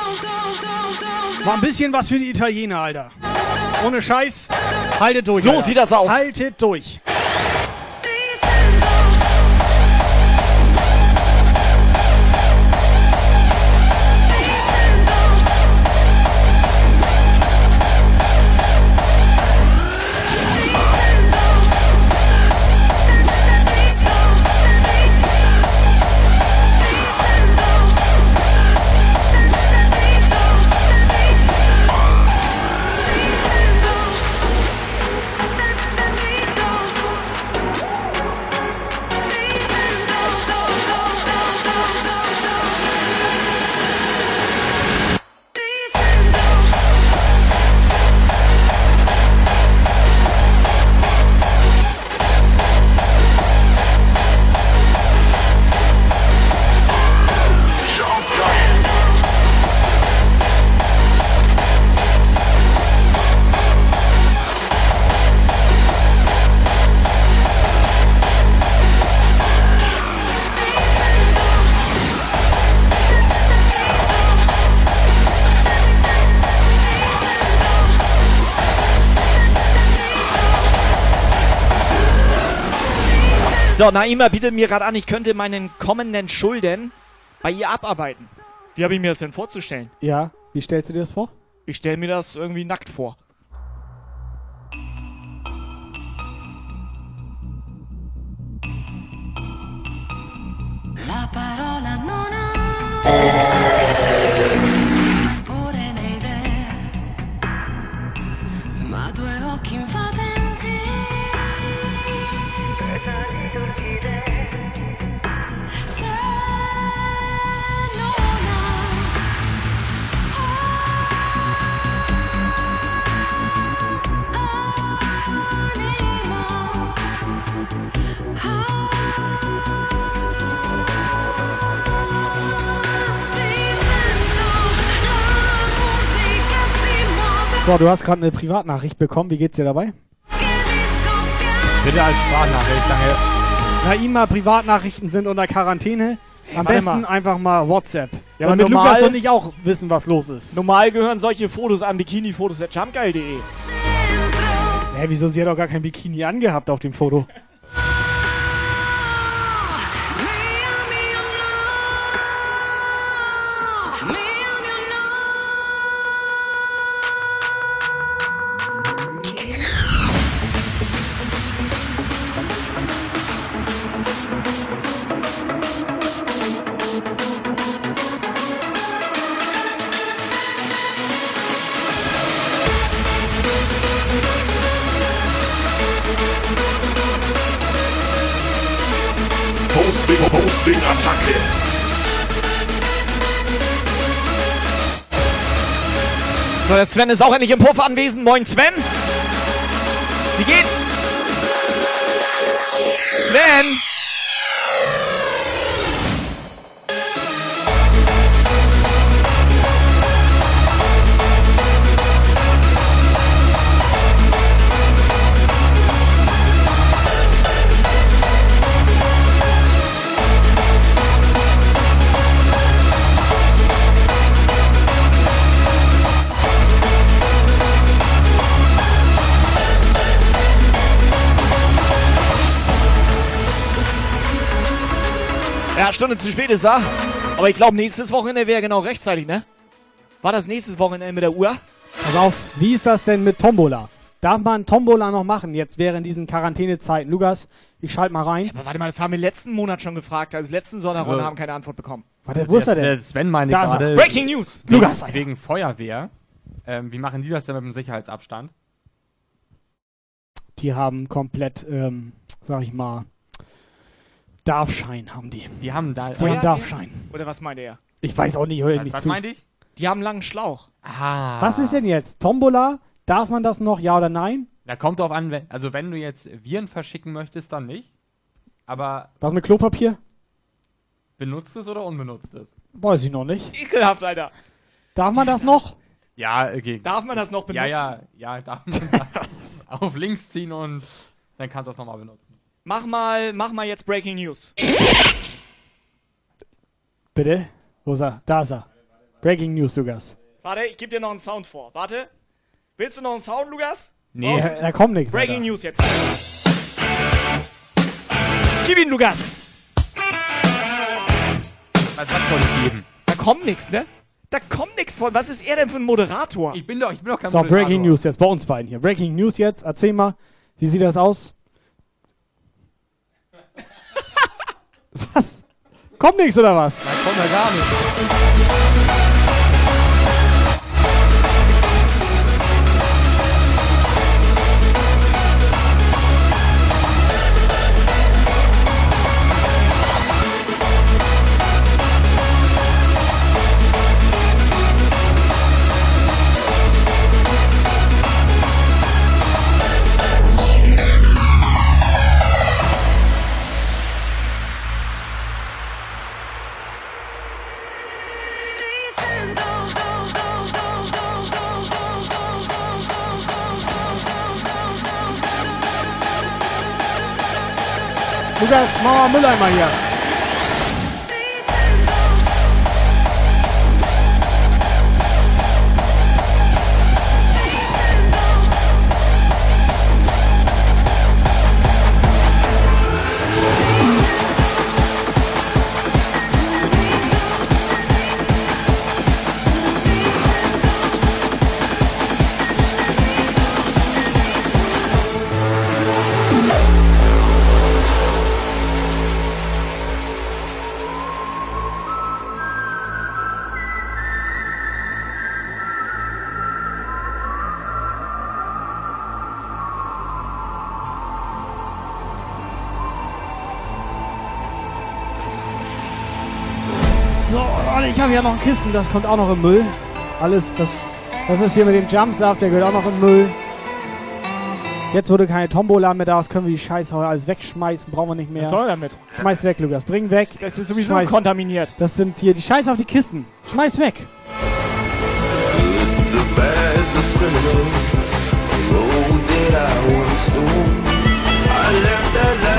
War ein bisschen was für die Italiener, Alter. Ohne Scheiß. Haltet durch. So Alter. sieht das aus. Haltet durch. So, Naima bietet mir gerade an, ich könnte meinen kommenden Schulden bei ihr abarbeiten. Wie habe ich mir das denn vorzustellen? Ja, wie stellst du dir das vor? Ich stelle mir das irgendwie nackt vor. La parola non ha So, du hast gerade eine Privatnachricht bekommen. Wie geht's dir dabei? Bitte als Sprachnachricht, danke. Naima, Privatnachrichten sind unter Quarantäne. Am warte besten mal. einfach mal WhatsApp. Ja, aber damit normal- Lukas und ich auch wissen, was los ist. Normal gehören solche Fotos an Bikini-Fotos der jumpgeil.de. Hä, wieso? Sie hat doch gar kein Bikini angehabt auf dem Foto. Der Sven ist auch endlich im Puff anwesend. Moin, Sven. Wie geht's? Sven! Ja, Stunde zu spät ist er. Aber ich glaube, nächstes Wochenende wäre genau rechtzeitig, ne? War das nächstes Wochenende mit der Uhr? Pass auf, wie ist das denn mit Tombola? Darf man Tombola noch machen, jetzt während diesen Quarantänezeiten? Lukas, ich schalte mal rein. Aber warte mal, das haben wir letzten Monat schon gefragt. Also letzten Sonderrunde Also- haben keine Antwort bekommen. Warte, wo ist er denn? Sven meine Da ist er. gerade. Breaking News. Wegen, Lukas, Alter. wegen Feuerwehr. Ähm, wie machen die das denn mit dem Sicherheitsabstand? Die haben komplett, ähm, sag ich mal, Darfschein haben die. Die haben da. Die haben Darfschein. Oder was meinte er? Ich weiß auch nicht, hör ich Was, nicht was zu. meinte ich? Die haben einen langen Schlauch. Ah. Was ist denn jetzt? Tombola? Darf man das noch, ja oder nein? Da kommt drauf an, wenn, also wenn du jetzt Viren verschicken möchtest, dann nicht. Aber Was mit Klopapier? benutztes oder unbenutztes? Weiß ich noch nicht. Ekelhaft, Alter. Darf man das noch? Ja, okay. Darf man das noch benutzen? Ja, ja, ja, darf man das auf links ziehen und dann kannst du das nochmal benutzen. Mach mal, mach mal jetzt Breaking News. Bitte? Wo ist er? Da ist er. Breaking News, Lukas. Warte, ich gebe dir noch einen Sound vor. Warte. Willst du noch einen Sound, Lukas? Nee, Brauchst da- da kommt nichts, Breaking Alter. News jetzt. Gib ihn, Lukas. Was, was soll ich geben? Da kommt nichts, ne? Da kommt nichts von. Was ist er denn für ein Moderator? Ich bin doch, ich bin doch kein So, Moderator. Breaking News jetzt bei uns beiden hier. Breaking News jetzt. Erzähl mal, wie sieht das aus? Was? Kommt nichts oder was? Nein, kommt ja gar nicht. Lukas, mach hier noch ein Kissen, das kommt auch noch im Müll. Alles, das, das ist hier mit dem Jumpsaft, der gehört auch noch im Müll. Jetzt wurde keine Tombola mehr da, das können wir die Scheiße alles wegschmeißen, brauchen wir nicht mehr. Was soll er damit? Schmeiß weg, Lukas, bring weg. Das ist sowieso Schmeiß- kontaminiert. Das sind hier die Scheiße auf die Kisten. Schmeiß weg. The bad, the criminal, the road that I once knew. I left that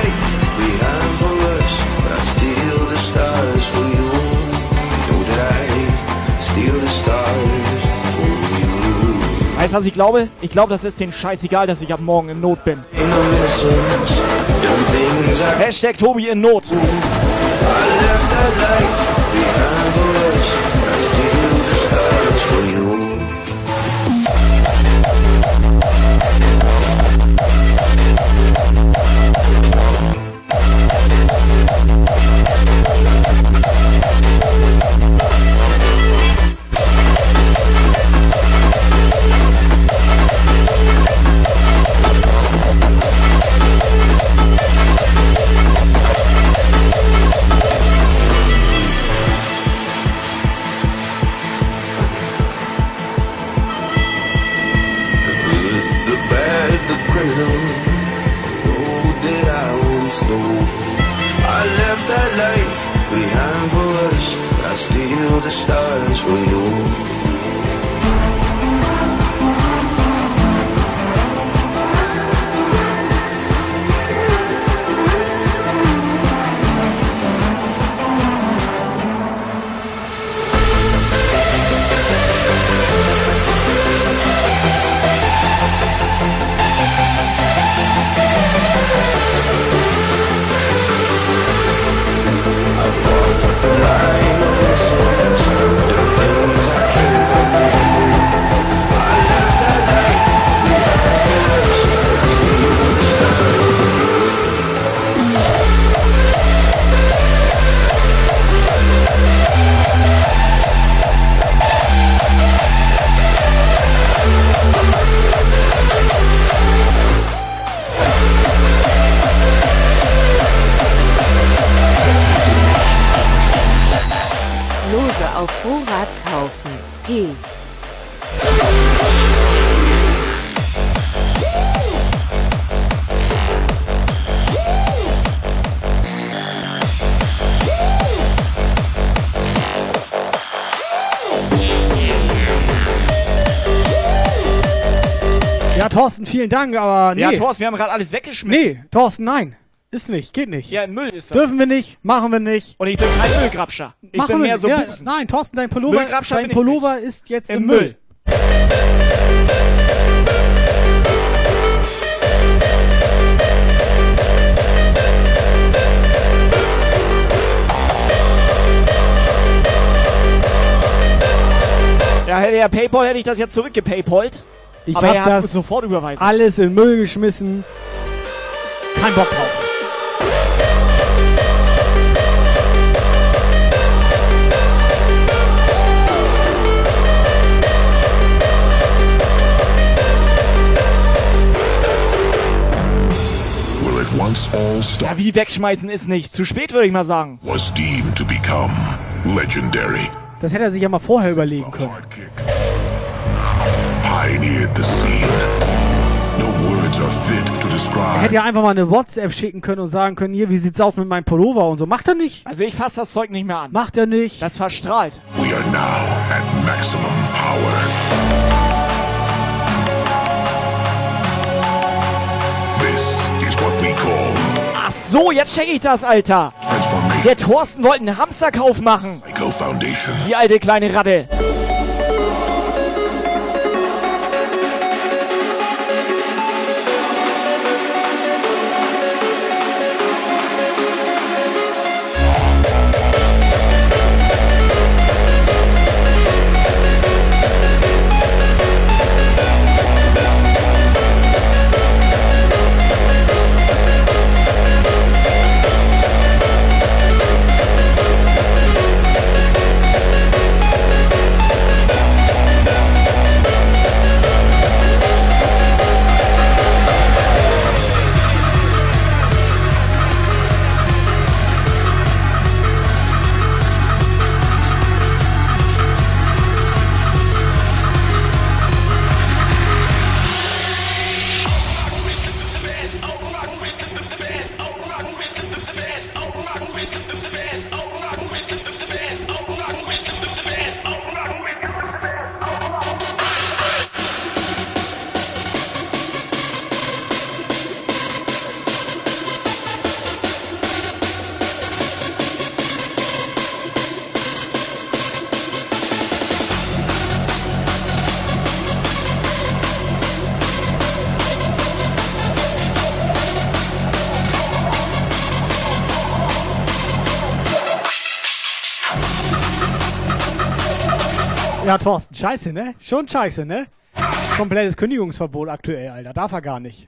Weißt du, was ich glaube? Ich glaube, das ist denen scheißegal, dass ich ab morgen in Not bin. Hashtag Tobi in Not. I left vielen Dank, aber nee. Ja, Thorsten, wir haben gerade alles weggeschmissen. Nee, Thorsten, nein. Ist nicht, geht nicht. Ja, Müll ist das. Dürfen wir nicht, machen wir nicht. Und ich bin kein Müllgrabscher. Ich machen bin mehr nicht. so ja, Nein, Thorsten, dein Pullover, dein Pullover ist jetzt im, Müll. Müll. Ja, hätte ja Paypal hätte ich das jetzt zurückgepaypolt. Ich Aber er hat das sofort überweisen. alles in Müll geschmissen. Kein Bock drauf. Ja, wie wegschmeißen ist nicht. Zu spät, würde ich mal sagen. Was deemed to become legendary. Das hätte er sich ja mal vorher überlegen können. Er describe. hätte ja einfach mal eine WhatsApp schicken können und sagen können, hier, wie sieht's aus mit meinem Pullover und so. Macht er nicht. Also ich fasse das Zeug nicht mehr an. Macht er nicht. Das verstrahlt. We are now at maximum power. This is what we call Ach so, jetzt check ich das, Alter. transformation. Der Thorsten wollte einen Hamsterkauf machen. Die alte kleine Ratte. Ja, Thorsten, scheiße, ne? Schon scheiße, ne? Komplettes Kündigungsverbot aktuell, Alter. Darf er gar nicht.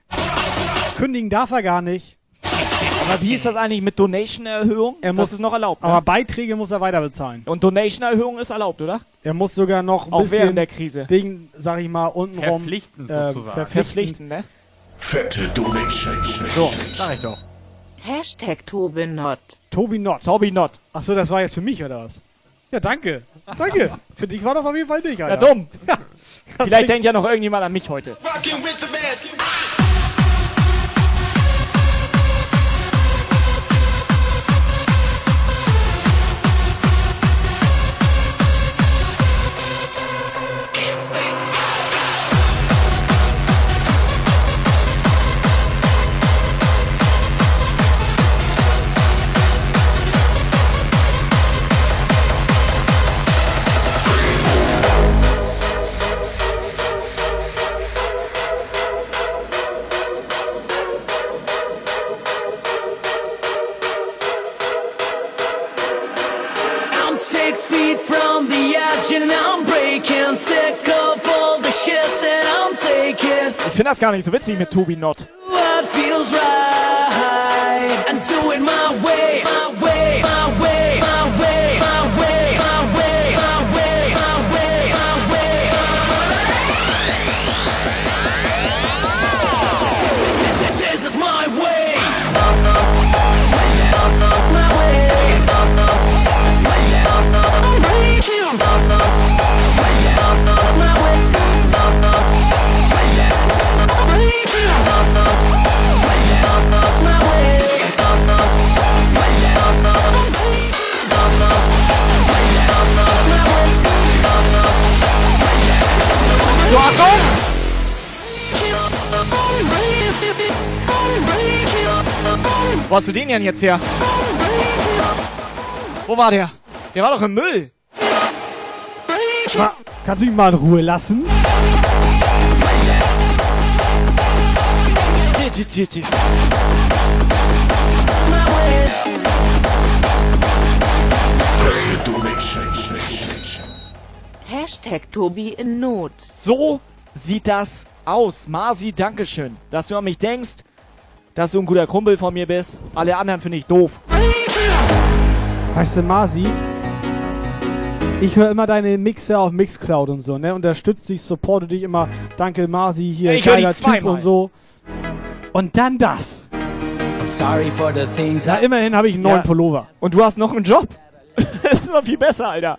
Kündigen darf er gar nicht. Aber wie ist das eigentlich mit Donation-Erhöhung? Er das muss- ist noch erlaubt. Ne? Aber Beiträge muss er weiter bezahlen. Und Donation-Erhöhung ist erlaubt, oder? Er muss sogar noch ein Auch bisschen während der Krise. wegen, sag ich mal, untenrum Verpflichtend äh, sozusagen. Verpflichten, ne? Fette Donation. So, Sag ich doch. Hashtag Tobenot. Tobi Not. Tobi Not. Achso, das war jetzt für mich, oder was? Ja, danke. Danke. für dich war das auf jeden Fall nicht, Ja, Alter. dumm. Ja. Vielleicht denkt ja noch irgendjemand an mich heute. Finde das gar nicht so witzig mit Tobi Not. What feels right and do it my way, my way, my Achtung! Wo hast du den denn jetzt her? Wo war der? Der war doch im Müll. Ma, kannst du ihn mal in Ruhe lassen? Hashtag Tobi in Not. So sieht das aus. Marci, Dankeschön, dass du an mich denkst, dass du ein guter Kumpel von mir bist. Alle anderen finde ich doof. Weißt du, Masi, ich höre immer deine Mixe auf Mixcloud und so, ne? Unterstütze dich, supporte dich immer. Danke, Masi, hier, ich geiler Typ und so. Und dann das. I'm sorry for the things Ja, I immerhin habe ich einen neuen Ja. Pullover. Und du hast noch einen Job. das ist noch viel besser, Alter.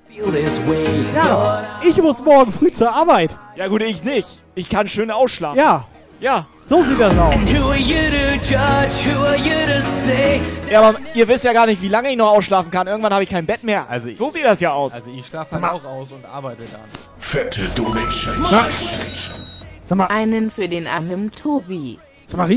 Ja, ich muss morgen früh zur Arbeit. Ja gut, ich nicht. Ich kann schön ausschlafen. Ja, Ja. so sieht das aus. Ja, aber ihr wisst ja gar nicht, wie lange ich noch ausschlafen kann. Irgendwann habe ich kein Bett mehr. Also ich- so sieht das ja aus. Also ich schlafe halt auch aus und arbeite dann. Fette Donation. Sag mal, Einen für den armen Tobi. sag mal,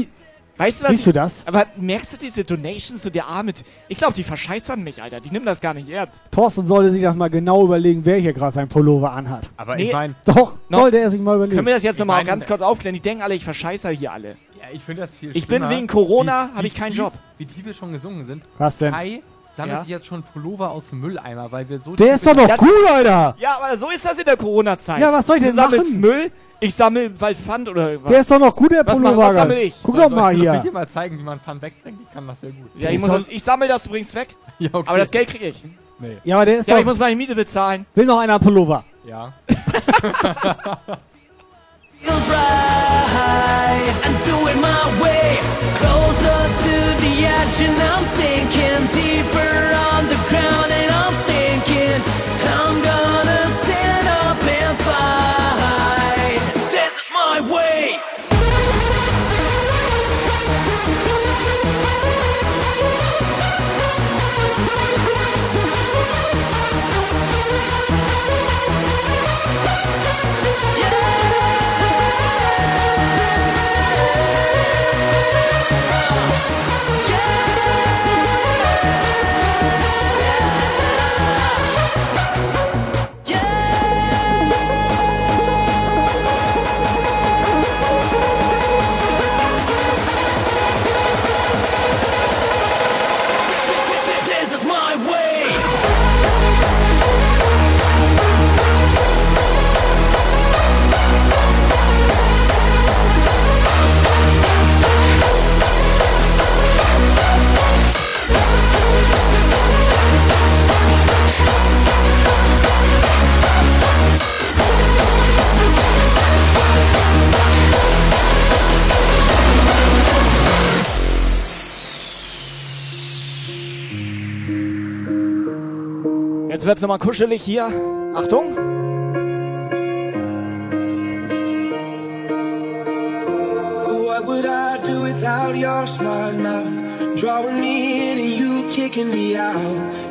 weißt du was? riechst ich, du das? Aber merkst du diese Donations so der Arme? Ich glaube, die verscheißern mich, Alter. Die nehmen das gar nicht ernst. Thorsten sollte sich das mal genau überlegen, wer hier gerade seinen Pullover anhat. Aber Nee. ich meine, Doch, No. sollte er sich mal überlegen. Können wir das jetzt nochmal ganz kurz aufklären? Die denken alle, ich verscheißer hier alle. ja, ich finde das viel Ich bin wegen Corona, wie- hab wie ich keinen tief- Job. Wie tief wir schon gesungen sind. Was denn? Kai sammelt Ja? sich jetzt schon Pullover aus dem Mülleimer, weil wir so... Der ist doch noch cool, Alter. Ja, aber so ist das in der Corona-Zeit. Ja, was soll ich Du denn sammelst machen? Müll, ich sammle, weil Pfand oder was. Der ist doch noch gut, der Was Pullover. was sammel ich? Guck doch mal soll ich hier. dir mal zeigen, wie man Pfand wegbringt? Ich kann das sehr gut. ja, ich, muss das, ich sammle das übrigens weg. Ja, okay. Aber das Geld kriege ich. Nee. Ja, aber der ist Ja, doch... ich muss meine Miete bezahlen. will noch einer einen Pullover. Ja. I'm doing my way closer to the edge, and I'm sinking Jetzt wird's nochmal kuschelig hier. Achtung. What would I do without your smart mouth? Drawing me in and you kicking me out.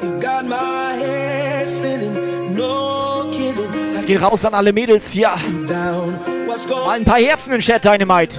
You got my head spinning, no kidding. Es geht raus an alle Mädels hier. Mal ein paar Herzen in Chat, Dynamite.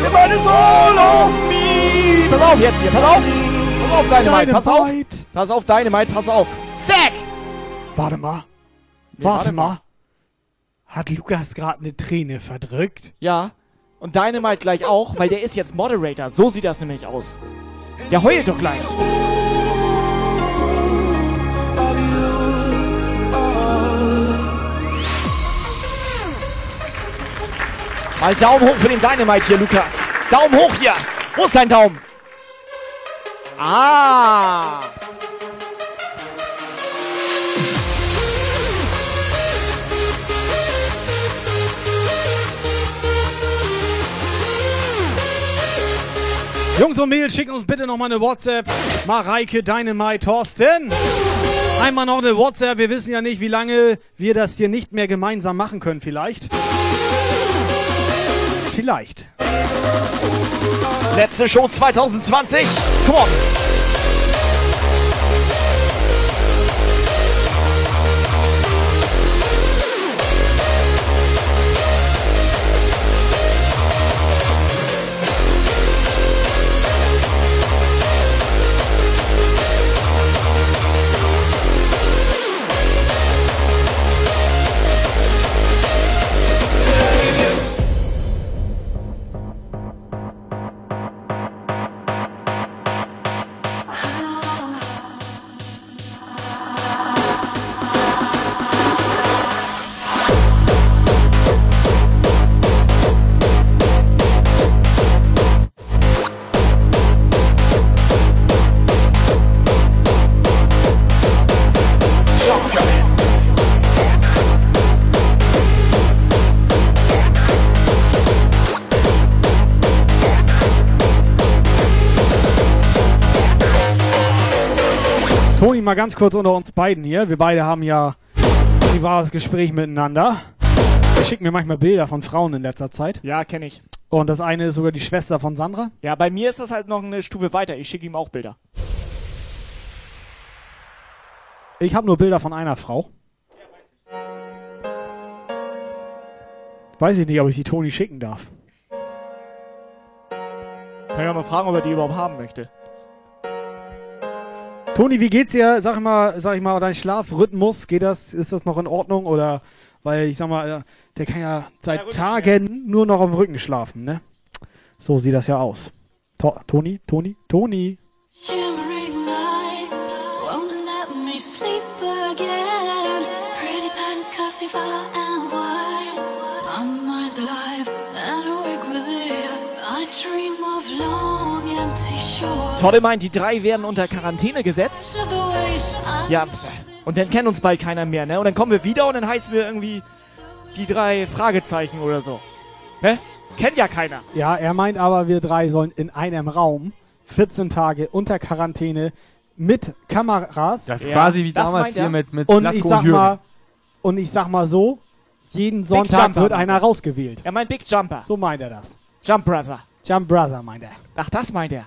Is all of me. Pass auf jetzt hier, pass auf. Pass auf, Dynamite, pass auf. Pass auf, Dynamite, pass auf. Zack! Warte mal. Nee, warte, warte mal. mal. Hat Lukas gerade eine Träne verdrückt? Ja. Und Dynamite gleich auch, weil der ist jetzt Moderator. So sieht das nämlich aus. Der heult doch gleich. Mal Daumen hoch für den Dynamite hier, Lukas. Daumen hoch hier. Wo ist dein Daumen? Ah. Jungs und Mädels, schicken uns bitte nochmal eine WhatsApp. Mareike, Dynamite, Thorsten. Einmal noch eine WhatsApp. Wir wissen ja nicht, wie lange wir das hier nicht mehr gemeinsam machen können. Vielleicht. Vielleicht. Letzte Show 2020. Come on. Mal ganz kurz unter uns beiden hier. Wir beide haben ja ein privates Gespräch miteinander. Er schickt mir manchmal Bilder von Frauen in letzter Zeit. Ja, kenne ich. Und das eine ist sogar die Schwester von Sandra. Ja, bei mir ist das halt noch eine Stufe weiter. Ich schicke ihm auch Bilder. Ich habe nur Bilder von einer Frau. Weiß ich nicht, ob ich die Toni schicken darf. Kann ja mal fragen, ob er die überhaupt haben möchte. Toni, wie geht's dir? Sag ich mal, sag ich mal, dein Schlafrhythmus, geht das, ist das noch in Ordnung oder weil ich sag mal, äh, der kann ja seit Tagen nur noch am Rücken schlafen, ne? So sieht das ja aus. To Toni, Toni, Toni. Shimmering Todde meint, die drei werden unter Quarantäne gesetzt. Ja, und dann kennt uns bald keiner mehr, ne? Und dann kommen wir wieder und dann heißen wir irgendwie die drei Fragezeichen oder so. Ne? Kennt ja keiner. Ja, er meint aber, wir drei sollen in einem Raum 14 Tage unter Quarantäne mit Kameras. Das ist quasi wie damals hier mit, mit und Slatko ich sag mal und ich sag mal so, jeden Sonntag wird einer er. rausgewählt. Er meint Big Jumper. So meint er das. Jump Brother. Jump Brother meint er. Ach, das meint er.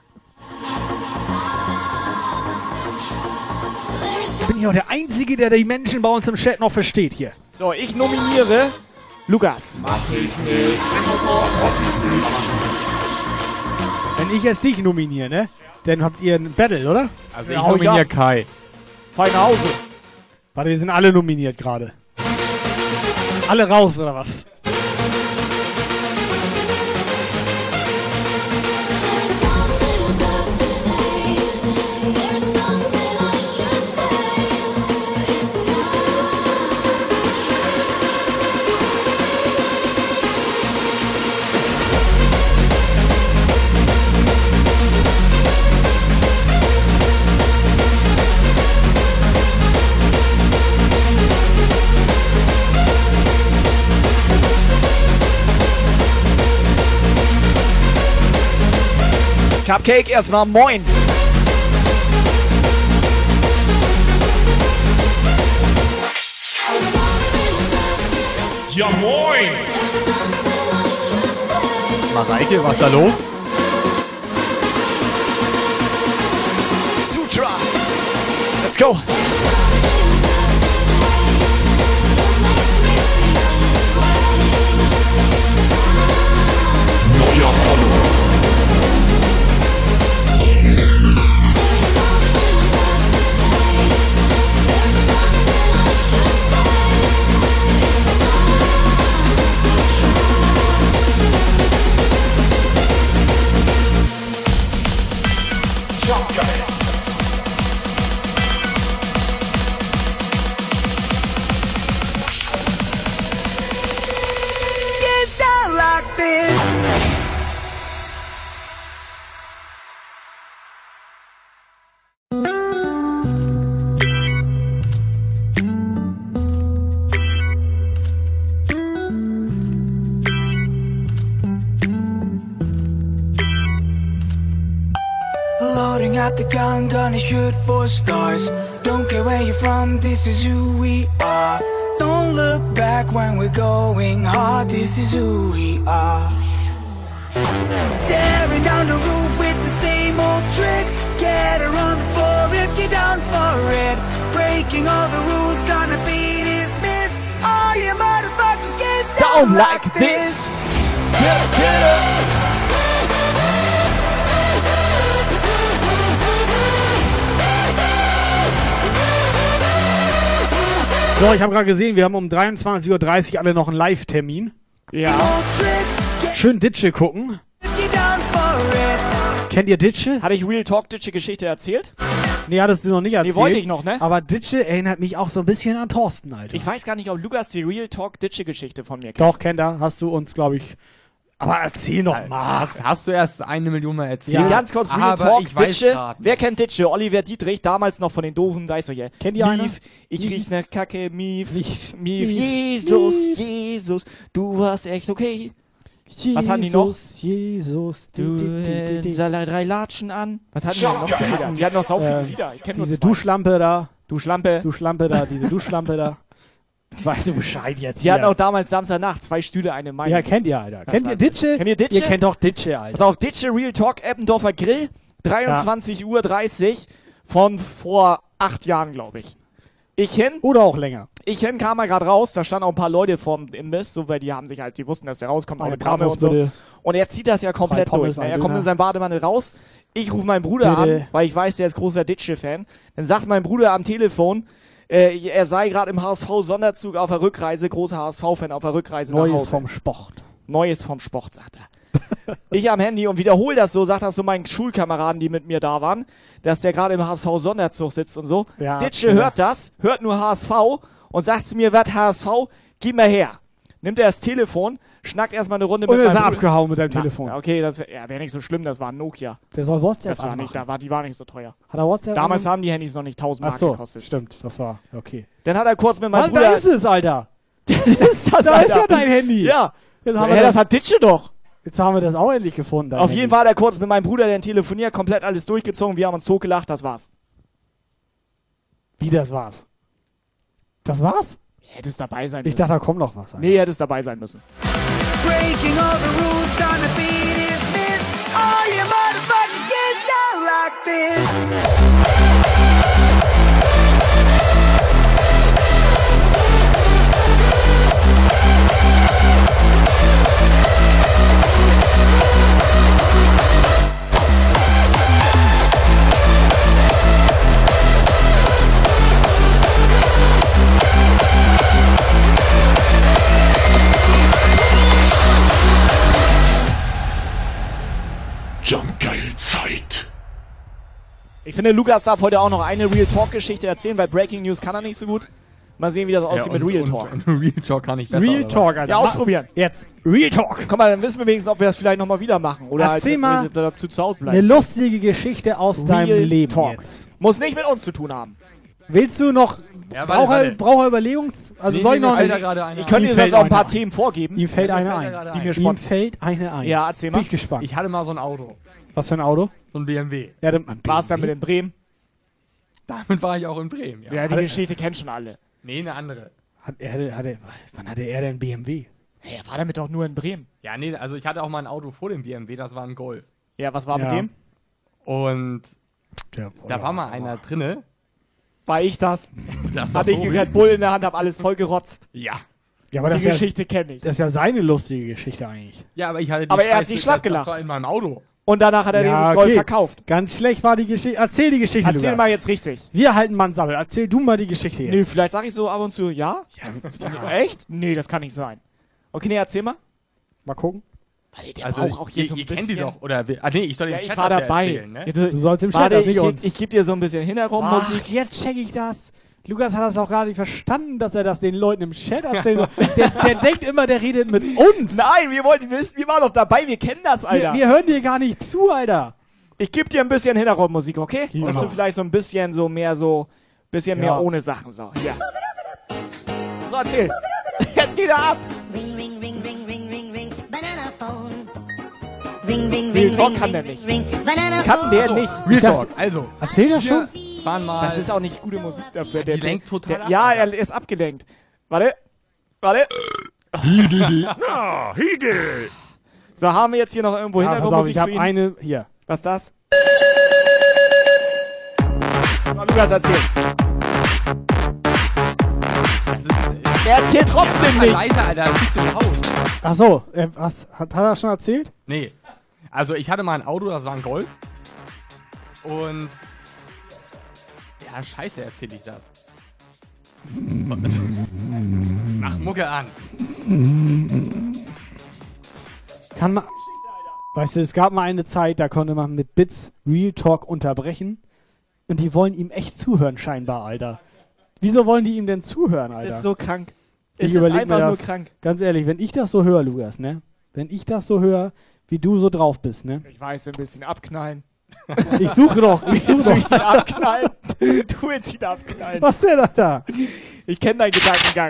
Ich bin hier auch der Einzige, der die Menschen bei uns im Chat noch versteht hier. So, ich nominiere Lukas. Mach ich nicht. Wenn ich jetzt dich nominiere, ne? Dann habt ihr ein Battle, oder? Also ich Ja, nominiere ab. Kai. Fein nach Hause. Warte, wir sind alle nominiert gerade. Alle raus, oder was? Cupcake, erstmal moin. Ja moin! Mareike, was da los? Sutra. Let's go. The gun, gonna shoot for stars. Don't care where you're from, this is who we are. Don't look back when we're going hard, this is who we are. Tearing down the roof with the same old tricks. Get her on the floor if you're down for it. Breaking all the rules, gonna be dismissed. All you motherfuckers get down, Down like this. Get up, get up. So, ich habe gerade gesehen, wir haben um 23.30 Uhr alle noch einen Live-Termin. Ja. Schön Ditsche gucken. Kennt ihr Ditsche? Hatte ich Real Talk Ditsche Geschichte erzählt? Nee, hattest du noch nicht erzählt. wollte ich noch, ne? Aber Ditsche erinnert mich auch so ein bisschen an Thorsten, Alter. Ich weiß gar nicht, ob Lukas die Real Talk Ditsche Geschichte von mir kennt. Doch, kennt er. Hast du uns, glaube ich. Aber erzähl noch mal. Hast, hast du erst eine Million Mal erzählt? Ja, ganz kurz, Real aber Talk, ich Ditsche. Wer kennt Ditsche? Oliver Dietrich, damals noch von den Doofen, weißt du ja. Kennt ihr? Mief, ich Mief. riech ne Kacke, Mief, Mief, Mief. Jesus, Mief. Jesus, du warst echt okay. Was hatten die noch? Jesus, Du Salai drei Latschen an. Was hatten die noch ja, für Lieder? Die hatten noch sau viele Äh, Lieder. Ich kenne nur Diese. Duschlampe da. Duschlampe. Duschlampe da, diese Duschlampe da. Weißt du Bescheid jetzt? Die hatten auch damals Samstagnacht zwei Stühle, eine Meinung. Ja, kennt ihr, Alter. Das Kennt ihr Ditsche? Kennt ihr Ditsche? Ihr kennt doch Ditsche, Alter. Pass auf, Ditsche Real Talk Eppendorfer Grill, 23.30 Uhr von vor acht Jahren, glaube ich. Ich hin. Oder auch länger. Ich hin, kam mal gerade raus, da standen auch ein paar Leute vorm Imbiss, so, weil die haben sich halt, die wussten, dass der rauskommt, Eine Bratwurst und so. bitte. Und er zieht das ja komplett Pommes, durch. Ne? Er kommt Döner. in seinem Bademantel raus. Ich rufe meinen Bruder Bitte. an, weil ich weiß, der ist großer Ditsche-Fan. Dann sagt mein Bruder am Telefon, äh, er sei gerade im HSV-Sonderzug auf der Rückreise, großer HSV-Fan auf der Rückreise nach Neues vom Sport. Neues vom Sport, sagt er. ich am Handy und wiederhole das so, sagt das so meinen Schulkameraden, die mit mir da waren, dass der gerade im HSV-Sonderzug sitzt und so. Ja, Ditsche ja. hört das, hört nur HSV und sagt zu mir, was HSV, gib mal her. Nimmt er das Telefon, schnackt erstmal eine Runde Und mit ist meinem er abgehauen mit seinem Na, Telefon. Okay, das wäre ja, wär nicht so schlimm, das war ein Nokia. Der soll WhatsApp Das war nicht, da war, die war nicht so teuer. Hat er WhatsApp Damals haben die Handys noch nicht 1000 Ach Mark so, gekostet. stimmt. Das war, okay. Dann hat er kurz mit meinem Mann, Bruder... da ist es, Alter. ist das, da ist Alter. ja dein Handy. Ja. Jetzt Ja, haben wir das hat Ditsche doch. Jetzt haben wir das auch endlich gefunden. Auf Handy. jeden Fall hat er kurz mit meinem Bruder, der telefoniert, komplett alles durchgezogen. Wir haben uns totgelacht, das war's. Wie das war's? Das war's? Hättest dabei sein Ich müssen. dachte, da kommt noch was. Alter. Nee, hättest dabei sein müssen. Breaking all the rules, gonna be dismissed. All you motherfuckers get down like this. Ich finde, Lukas darf heute auch noch eine Real Talk-Geschichte erzählen, weil Breaking News kann er nicht so gut. Mal sehen, wie das aussieht mit Real Talk. Real Talk kann ich besser. Real? Talk, Alter. Ja, ausprobieren. Jetzt. Real Talk. Komm mal, dann wissen wir wenigstens, ob wir das vielleicht nochmal wieder machen. Oder Erzähl halt, mal dazu zu Hause Eine bleiben. lustige Geschichte aus Real deinem Leben Talk. jetzt. Muss nicht mit uns zu tun haben. Willst du noch... Ja, warte, er, braucht er Überlegungs... Also Nee, soll nee, ich noch... fällt eine- Ich könnte dir sonst auch ein paar ein. Themen vorgeben. Ihm fällt Ja, eine ein. Die ein. mir Ihm spontan. fällt eine ein. Ja, erzähl Bin mal. ich gespannt. Ich hatte mal so ein Auto. Was für ein Auto? So ein BMW. Ja, dann, War es dann mit in Bremen? Damit war ich auch in Bremen, ja. Ja, die Geschichte kennen schon alle. Nee, eine andere. Hat er, hat er, wann hatte er denn BMW? Hey, er war damit doch nur in Bremen. Ja, nee, also ich hatte auch mal ein Auto vor dem BMW, das war ein Golf. Ja, was war mit Ja. dem? Und Der, da war mal einer drinne. War ich das? Das war Hatte ich Red Bull in der Hand, hab alles voll gerotzt. Ja. Ja, aber die das ist, ja, Geschichte kenne ich. das ist ja seine lustige Geschichte eigentlich. Ja, aber ich hatte die Aber er hat Scheiße- sich schlapp gelacht. Das war in meinem Auto. Und danach hat er Ja, den Golf okay. verkauft. Ganz schlecht war die Geschichte. Erzähl die Geschichte, Erzähl Lukas. mal jetzt richtig. Wir halten Mansammel. Erzähl du mal die Geschichte jetzt. Nö, vielleicht sag ich so ab und zu, ja? Echt? Nee, das kann nicht sein. Okay, nee, erzähl mal. Mal gucken. Weil der Also, braucht auch hier ihr, so ein ihr bisschen. kennt die doch. Oder, ah, nee, ich soll Ja, den ich Chat war das ja dabei. erzählen, ne? Du sollst im Chat, nicht ich, uns. ich gebe dir so ein bisschen Hintergrundmusik. Ach, jetzt check ich das. Lukas hat das auch gar nicht verstanden, dass er das den Leuten im Chat erzählen soll. der, der denkt immer, der redet mit uns. Nein, wir wollten wissen, wir waren doch dabei, wir kennen das, wir, Alter. wir hören dir gar nicht zu, Alter. ich gebe dir ein bisschen Hintergrundmusik, okay? Gib Dass du vielleicht so ein bisschen so mehr so, bisschen Ja. mehr ohne Sachen so. Ja. So, erzähl. Jetzt geht er ab. Ring, ring, ring, ring, ring, ring, ring. Banana phone. Ring, ring, Real ring, Talk ring, kann ring, der nicht. Kann der nicht. Real Talk. Also. Erzähl das wir schon? Waren mal. Das ist auch nicht gute Musik dafür. Der, die lenkt total der, ab, Ja, er ist abgelenkt. Warte. Warte. He did. So, haben wir jetzt hier noch irgendwo Ja, pass auf, Hintergrundmusik ich habe eine hier. Was ist das? So, Lukas, erzähl. Er erzählt trotzdem nicht. Leise, Alter. Das ist. Ach so, äh, was, hat, hat er schon erzählt? Nee. Also ich hatte mal ein Auto, das war ein Golf. Und. Ja, scheiße, erzähle ich das. Mach Mucke an. Kann man. Weißt du, es gab mal eine Zeit, da konnte man mit Bits Real Talk unterbrechen. Und die wollen ihm echt zuhören, scheinbar, Alter. Wieso wollen die ihm denn zuhören, Alter? ist so krank. Ich Es ist einfach mir nur das, krank. Ganz ehrlich, wenn ich das so höre, Lukas, ne? Wenn ich das so höre, wie du so drauf bist, ne? Ich weiß, du willst ihn abknallen. Ich suche doch, ich suche doch. abknallen? Du willst ihn abknallen. Was ist denn da da? Ich kenne deinen Gedankengang.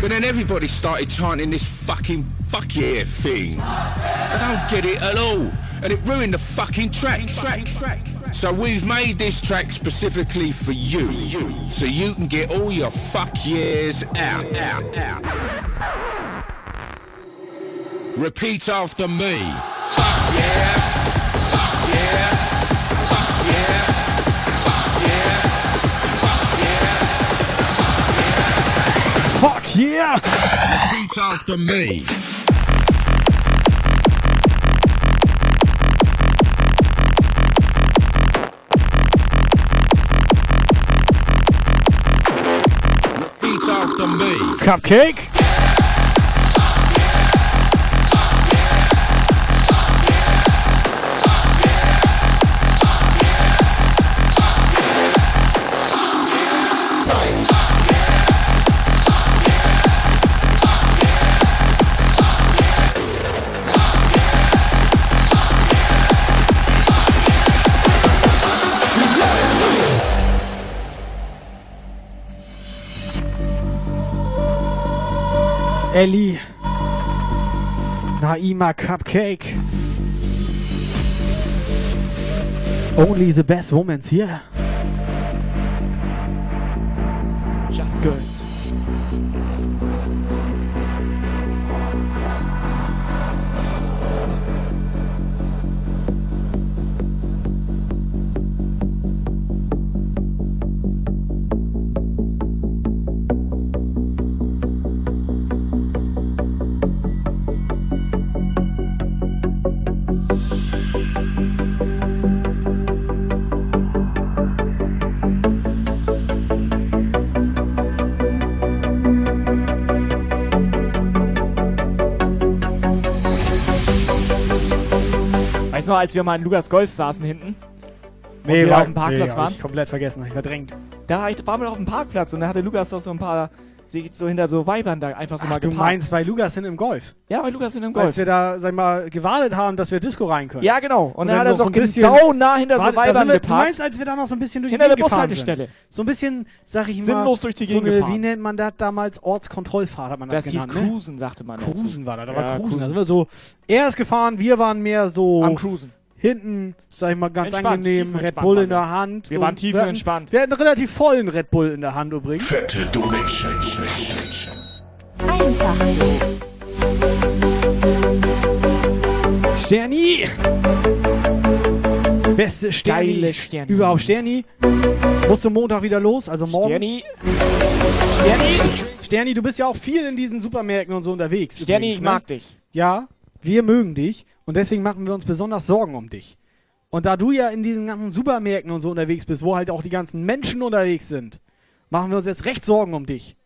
But then everybody started chanting this fucking fuck yeah thing. I don't get it at all. And it ruined the fucking track. track, track. So we've made this track specifically for you. So you can get all your fuck yeahs out, out, out. Repeat after me. Fuck yeah. Fuck yeah. Repeat after me. Repeat after me. Cupcake? Ellie. Naima Cupcake. Only the best woman's here. Just Girls. Noch, als wir mal in Lukas Golf saßen hinten? und wir war- auf dem Parkplatz nee, hab waren? Ich komplett vergessen, ich verdrängt. Da waren wir auf dem Parkplatz und da hatte Lukas doch so ein paar, sich so hinter so Weibern da einfach so Ach, mal du geparkt. meinst bei Lukas hin im Golf? Ja, bei Lukas hin im Golf. Als wir da, sag ich mal, gewartet haben, dass wir Disco rein können. Ja, genau. Und dann hat er so ein bisschen- sau nah hinter so Warte, Weibern wir- Du geparkt. meinst, als wir da noch so ein bisschen durch Hinter die Gegend gefahren Bushaltestelle. Sind. So ein bisschen, sag ich mal, Sinnlos durch die so Gegend eine, gefahren. Wie nennt man das damals? Ortskontrollfahrt hat man das, Das hieß genannt, ne? Cruisen, sagte man dazu. Cruisen war das, da Ja, war Cruisen. Cruisen. Da sind wir so, er ist gefahren, wir waren mehr so Am Cruisen. Hinten, sag ich mal, ganz Entspannt, angenehm, Red Bull in der Hand. Wir so, waren tiefenentspannt. hatten- Wir hatten einen relativ vollen Red Bull in der Hand übrigens. Fette Donation. Einfach so. Sterni! Beste Sterni. Geile Sterni. Überhaupt Sterni. Musste Montag wieder los, also morgen. Sterni. Sterni. Sterni, du bist ja auch viel in diesen Supermärkten und so unterwegs. Sterni, übrigens, ich ne? mag dich. Ja, wir mögen dich und deswegen machen wir uns besonders Sorgen um dich. Und da du ja in diesen ganzen Supermärkten und so unterwegs bist, wo halt auch die ganzen Menschen unterwegs sind, machen wir uns jetzt recht Sorgen um dich.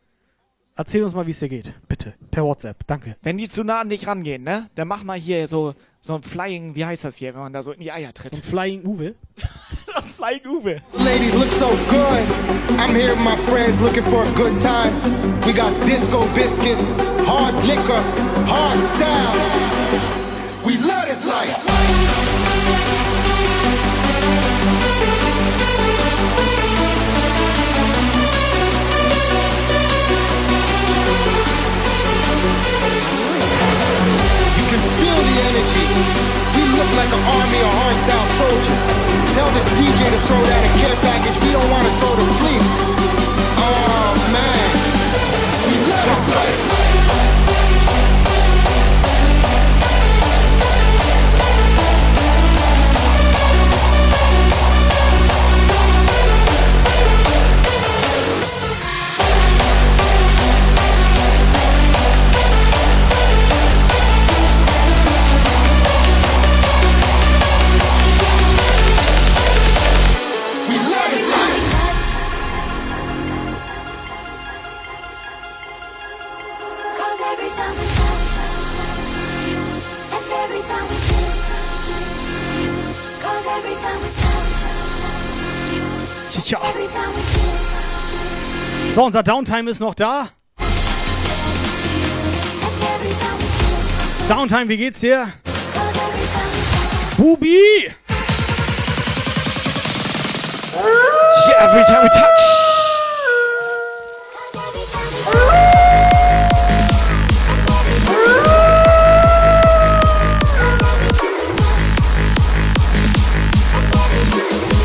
Erzähl uns mal, wie es dir geht. Bitte. Per WhatsApp. Danke. Wenn die zu nah an dich rangehen, ne? Dann mach mal hier so, so ein Flying, wie heißt das hier, wenn man da so in die Eier tritt? Ein Flying Uwe. Flying Uwe. Ladies look so good. I'm here with my friends looking for a good time. We got disco biscuits, hard liquor, hard style. We love this life. energy. We look like an army of hardstyle soldiers. Tell the DJ to throw down a care package. We don't want to go to sleep. Oh man, we love this life. Ja. So, unser Downtime ist noch da. Downtime, wie geht's dir? Bubi! Yeah, every time we touch.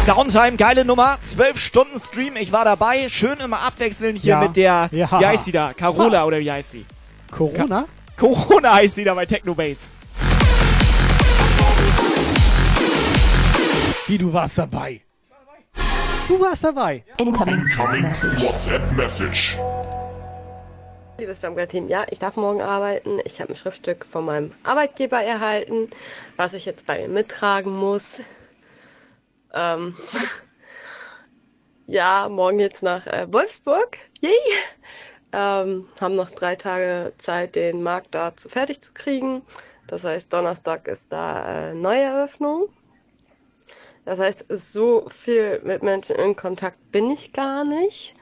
Downtime, geile Nummer. 12 Stunden Stream, ich war dabei. Schön immer abwechseln hier Ja. mit der, Ja. wie heißt sie da? Carola oder wie heißt sie? Corona? Corona heißt sie da bei Technobase. Wie, du warst dabei? Du warst dabei. Incoming WhatsApp Message. Liebes Stammgattin, ja, ich darf morgen arbeiten. Ich habe ein Schriftstück von meinem Arbeitgeber erhalten, was ich jetzt bei mir mittragen muss. Ähm, ja, morgen jetzt nach äh, Wolfsburg. Yay! Ähm, haben noch drei Tage Zeit, den Markt da zu fertig zu kriegen. Das heißt, Donnerstag ist da äh, Neueröffnung. Das heißt, so viel mit Menschen in Kontakt bin ich gar nicht.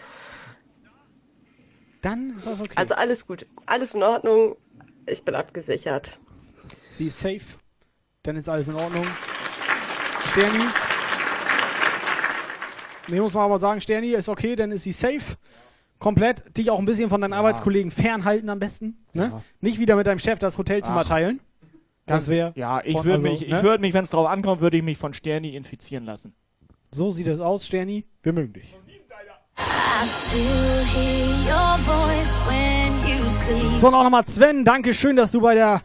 Dann ist das okay. Also alles gut, alles in Ordnung. Ich bin abgesichert. Sie ist safe. Dann ist alles in Ordnung. Sterni. Nee, muss man aber sagen, Sterni ist okay, dann ist sie safe. Komplett. Dich auch ein bisschen von deinen Arbeitskollegen fernhalten am besten. Ne? Ja. Nicht wieder mit deinem Chef das Hotelzimmer Ach. teilen. Das wäre. Ja, ich würde also, mich, ich ne? würd mich, wenn es drauf ankommt, würde ich mich von Sterni infizieren lassen. So sieht es aus, Sterni. Wir mögen dich. I still hear your voice when you sleep. So, und auch nochmal Sven. Danke schön, dass du bei der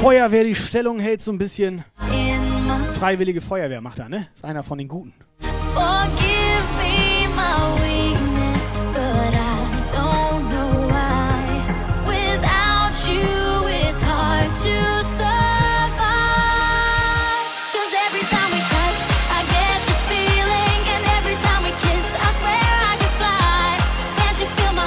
Feuerwehr die Stellung hältst. So ein bisschen Freiwillige Feuerwehr macht er, ne? Ist einer von den Guten. Forgive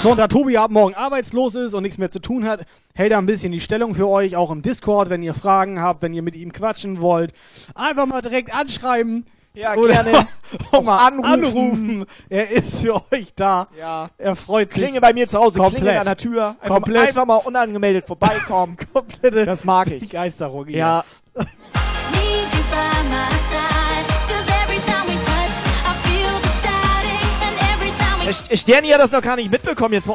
So, und da Tobi ab morgen arbeitslos ist und nichts mehr zu tun hat, hält er ein bisschen die Stellung für euch, auch im Discord, wenn ihr Fragen habt, wenn ihr mit ihm quatschen wollt. Einfach mal direkt anschreiben. Ja, Oder gerne. auch mal anrufen. anrufen. Er ist für euch da. Ja. Er freut sich. Klinge bei mir zu Hause, Komplett. Klinge an der Tür. Einfach, Komplett. Mal, einfach mal unangemeldet vorbeikommen. Komplette Das mag ich. Begeisterung. hier. Ja. Sterni hat das noch gar nicht mitbekommen. Jetzt,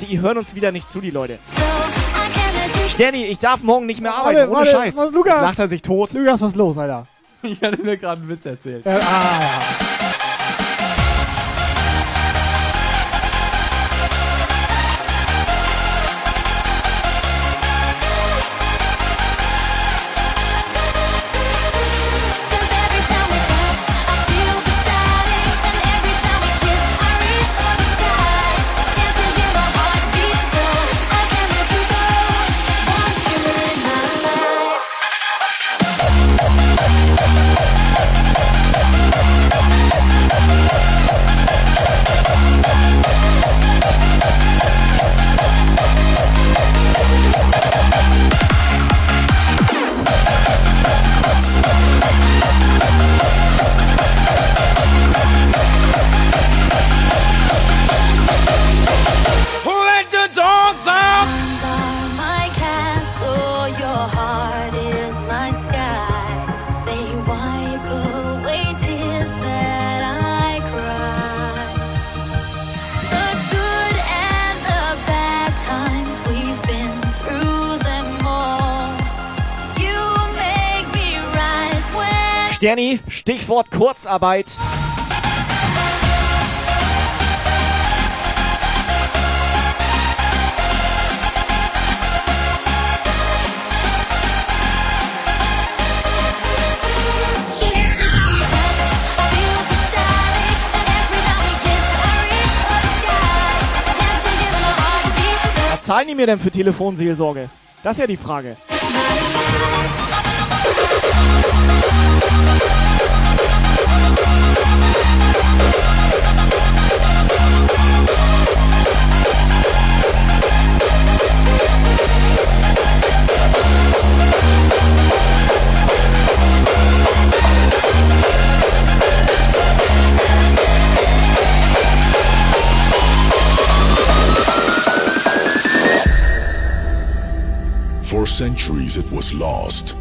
die, hören uns wieder nicht zu, die Leute. Sterni, ich darf morgen nicht mehr arbeiten, Warte, ohne warte, Scheiß. was, Lukas? Lacht er sich tot. Lukas, was ist los, Alter? Ich hatte mir gerade einen Witz erzählt. Äh, ah. Kurzarbeit. Was zahlen die mir denn für Telefonseelsorge? Das ist ja die Frage. Centuries it was lost.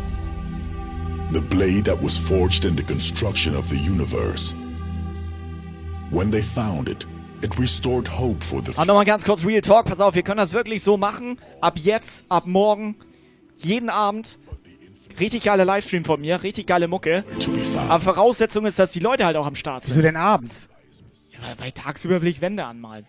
The blade that was forged in the construction of the universe. When they found it, it restored hope for the Aber nochmal ganz kurz Real Talk. Pass auf, wir können das wirklich so machen. Ab jetzt, ab morgen, jeden Abend. Richtig geiler Livestream von mir, richtig geile Mucke. Aber Voraussetzung ist, dass die Leute halt auch am Start sind. Wieso denn abends? Ja, weil, weil tagsüber will ich Wände anmalen.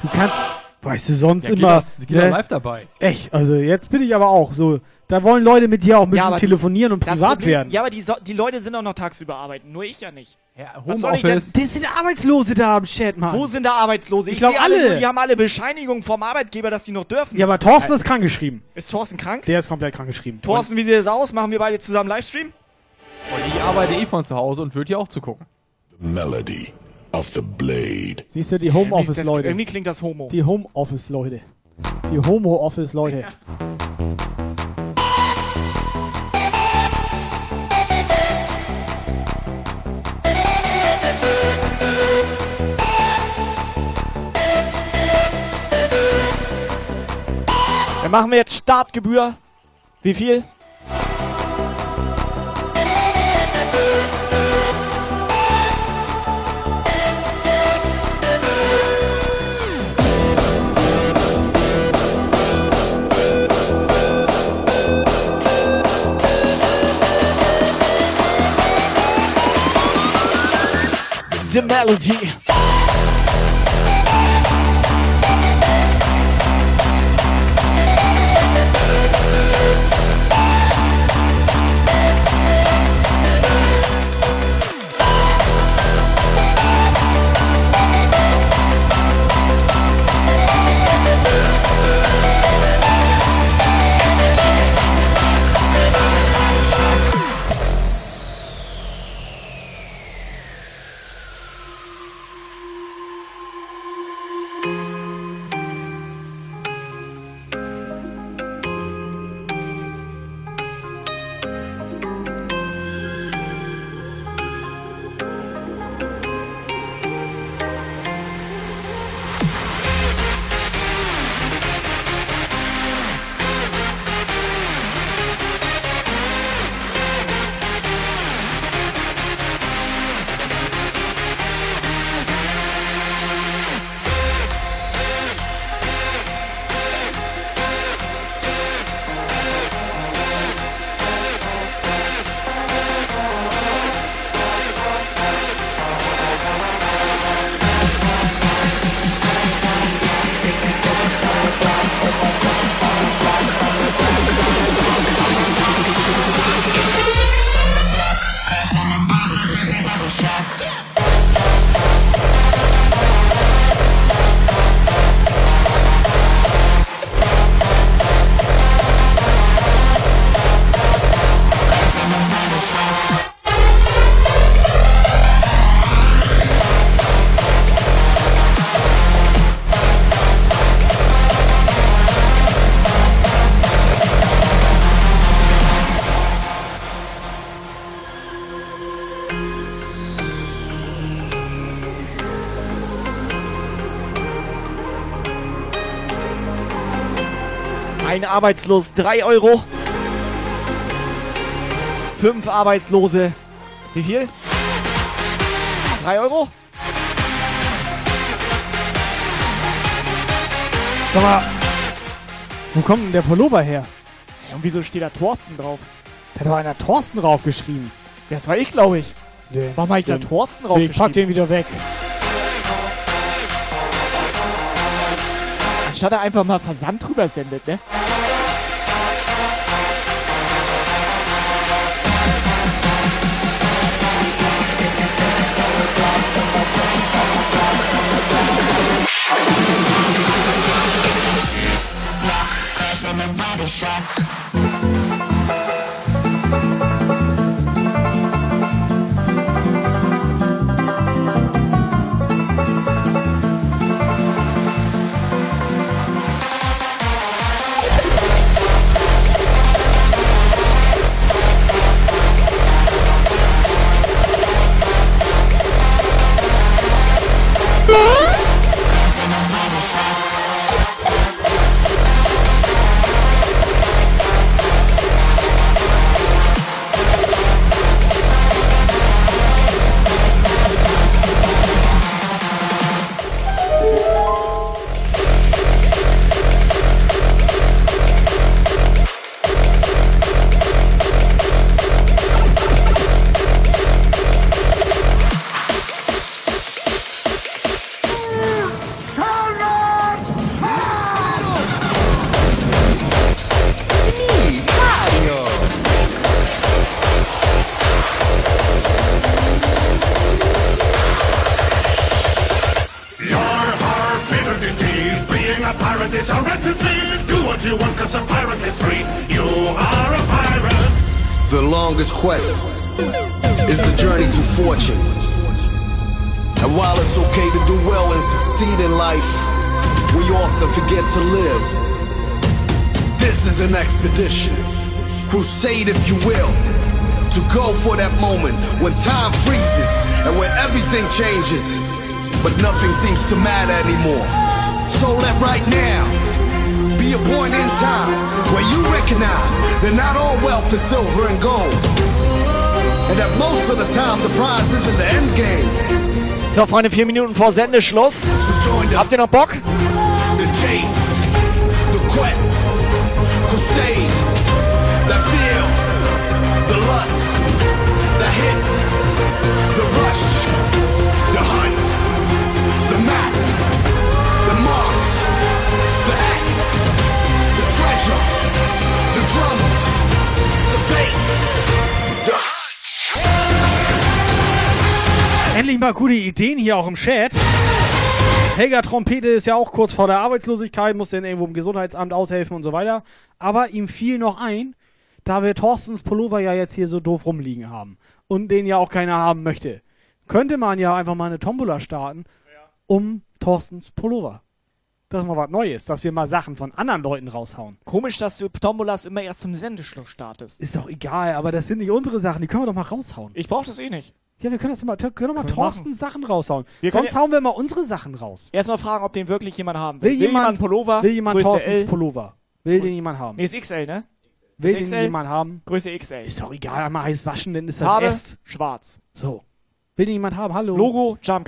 Du kannst, weißt du, sonst Ja, geht immer. das- geht das live dabei. Echt, also jetzt bin ich aber auch so. Da wollen Leute mit dir auch ein bisschen aber telefonieren und privat Problem- werden. Ja, aber die, so die Leute sind auch noch tagsüber arbeiten, nur ich ja nicht. Ich Homeoffice. denn- Das sind Arbeitslose da am Chat, Mann. Wo sind da Arbeitslose? Ich Ich, glaub, sehe alle. alle. Nur, die haben alle Bescheinigungen vom Arbeitgeber, dass die noch dürfen. Ja, aber Thorsten ist krankgeschrieben. Ist Thorsten krank? Der ist komplett krankgeschrieben. Thorsten, wie sieht das aus? Machen wir beide zusammen Livestream? Und ich arbeite eh von zu Hause und würde hier auch zugucken. melody of the blade. Siehst du, die Homeoffice-Leute. Irgendwie klingt das Homo. Die Homeoffice-Leute. Die Homo-Office-Leute. Dann machen wir jetzt Startgebühr. Wie viel? The melody. Arbeitslos 3 Euro. Fünf Arbeitslose. Wie viel? 3 Euro? Sag mal, wo kommt denn der Pullover her? Und wieso steht da Thorsten drauf? Da hat doch einer Thorsten draufgeschrieben. Das war ich, glaube ich. Nee. Warum habe ich da Den- Thorsten drauf Ich pack den wieder weg. Anstatt er einfach mal Versand drüber sendet, ne? So, Freunde, vier Minuten vor Sendeschluss. Habt ihr noch Bock? Endlich mal gute Ideen hier auch im Chat. Helga Trompete ist ja auch kurz vor der Arbeitslosigkeit, muss dann irgendwo im Gesundheitsamt aushelfen und so weiter. Aber ihm fiel noch ein, da wir Thorstens Pullover ja jetzt hier so doof rumliegen haben und den ja auch keiner haben möchte, könnte man ja einfach mal eine Tombola starten um Thorstens Pullover. Das ist mal was Neues, dass wir mal Sachen von anderen Leuten raushauen. Komisch, dass du Tombolas immer erst zum Sendeschluss startest. Ist doch egal, aber das sind nicht unsere Sachen, die können wir doch mal raushauen. Ich brauch das eh nicht. Ja, wir können das mal, können doch mal Können wir Thorstens Sachen raushauen. Wir können Sonst ja- hauen wir mal unsere Sachen raus. Erstmal fragen, ob den wirklich jemand haben will. Will, jemand, einen Pullover? Will jemand Größe Thorstens L? Pullover? Will den jemand haben? Nee, ist XL, ne? Will den jemand haben? Größe XL. Ist doch egal, einmal heiß waschen, dann ist das Farbe S. schwarz. So. Will den jemand haben? Hallo? Logo Jump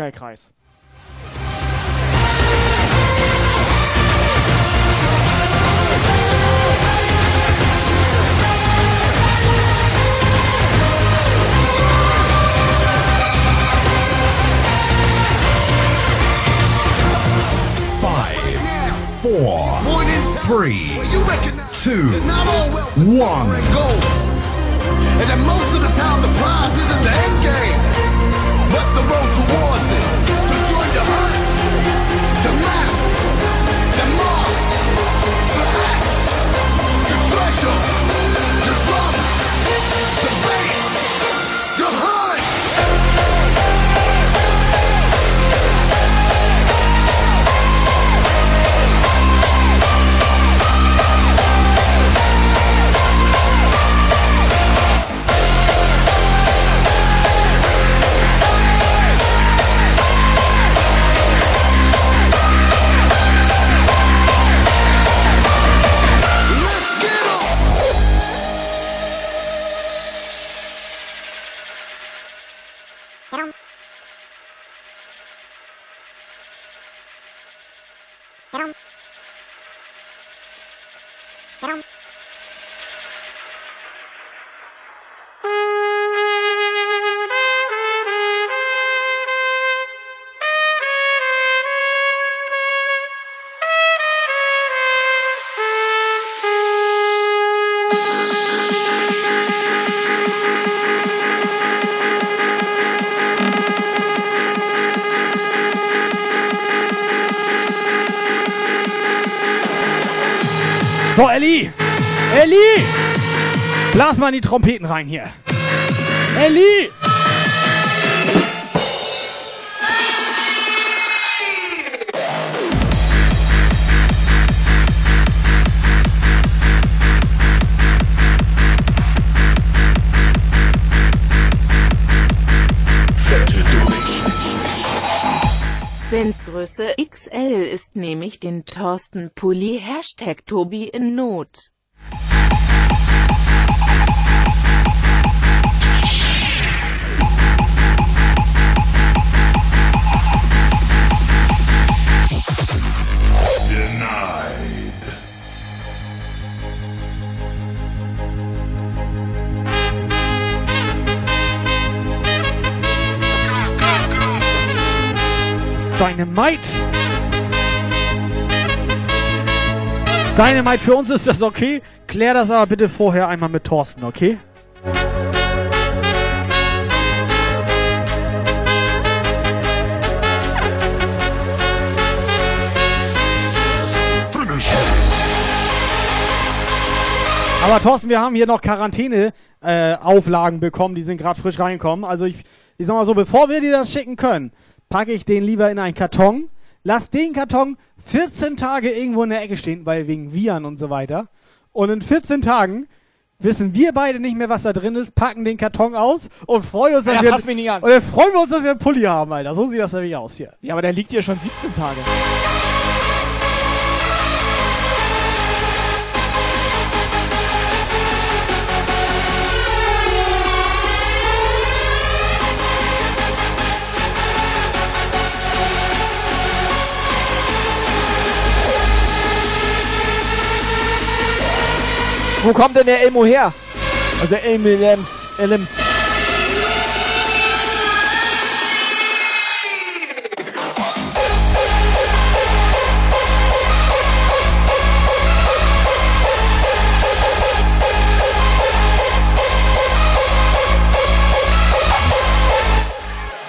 four, three, two, one. gold. And that most of the time the prize isn't the end game, Blas mal in die Trompeten rein hier. Elli! Bens Größe XL ist nämlich den Thorsten Pulli Hashtag Tobi in Not. Denied. Dynamite. Dynamite, für uns ist das okay. Klär das aber bitte vorher einmal mit Thorsten, okay? Aber Thorsten, wir haben hier noch Quarantäne-Auflagen bekommen, die sind gerade frisch reingekommen. Also ich, ich sag mal so, bevor wir dir das schicken können, packe ich den lieber in einen Karton. Lass den Karton 14 Tage irgendwo in der Ecke stehen, weil wegen Viren und so weiter. Und in 14 Tagen wissen wir beide nicht mehr, was da drin ist, packen den Karton aus und freuen uns, dass Ja, wir fass mich nicht an. und dann freuen wir uns, dass wir einen Pulli haben, Alter. So sieht das nämlich aus hier. Ja, aber der liegt hier schon 17 Tage. Wo kommt denn der Elmo her? Also Elmo Lems. Fratzen, Fratzen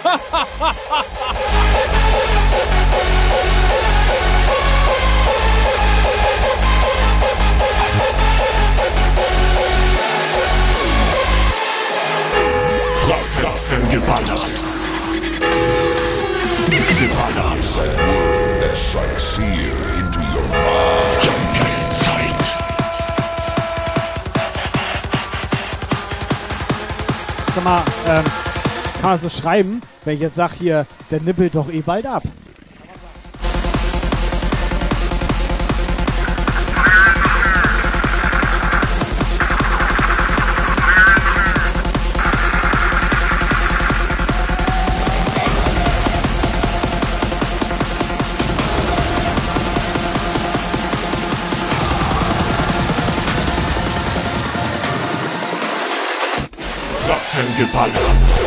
geballert. Geballert. Into your mind. Jungle-Zeit. Sag mal, ähm, kann man so schreiben, wenn ich jetzt sag hier, der nippelt doch eh bald ab. Muskelpalle.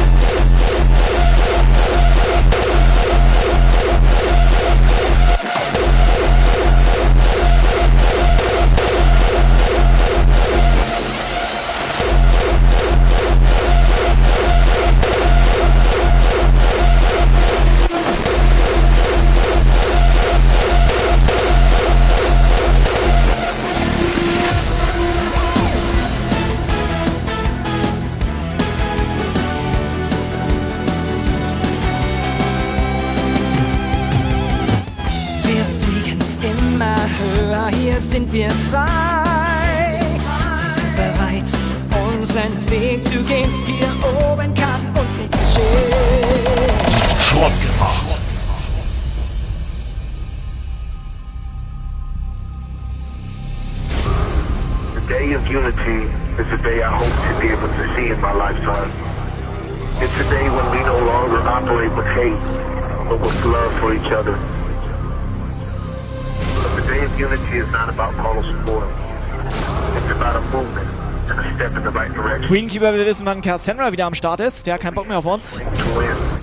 Greenkeeper will wissen, wann Cassandra wieder am Start ist. Der hat keinen Bock mehr auf uns.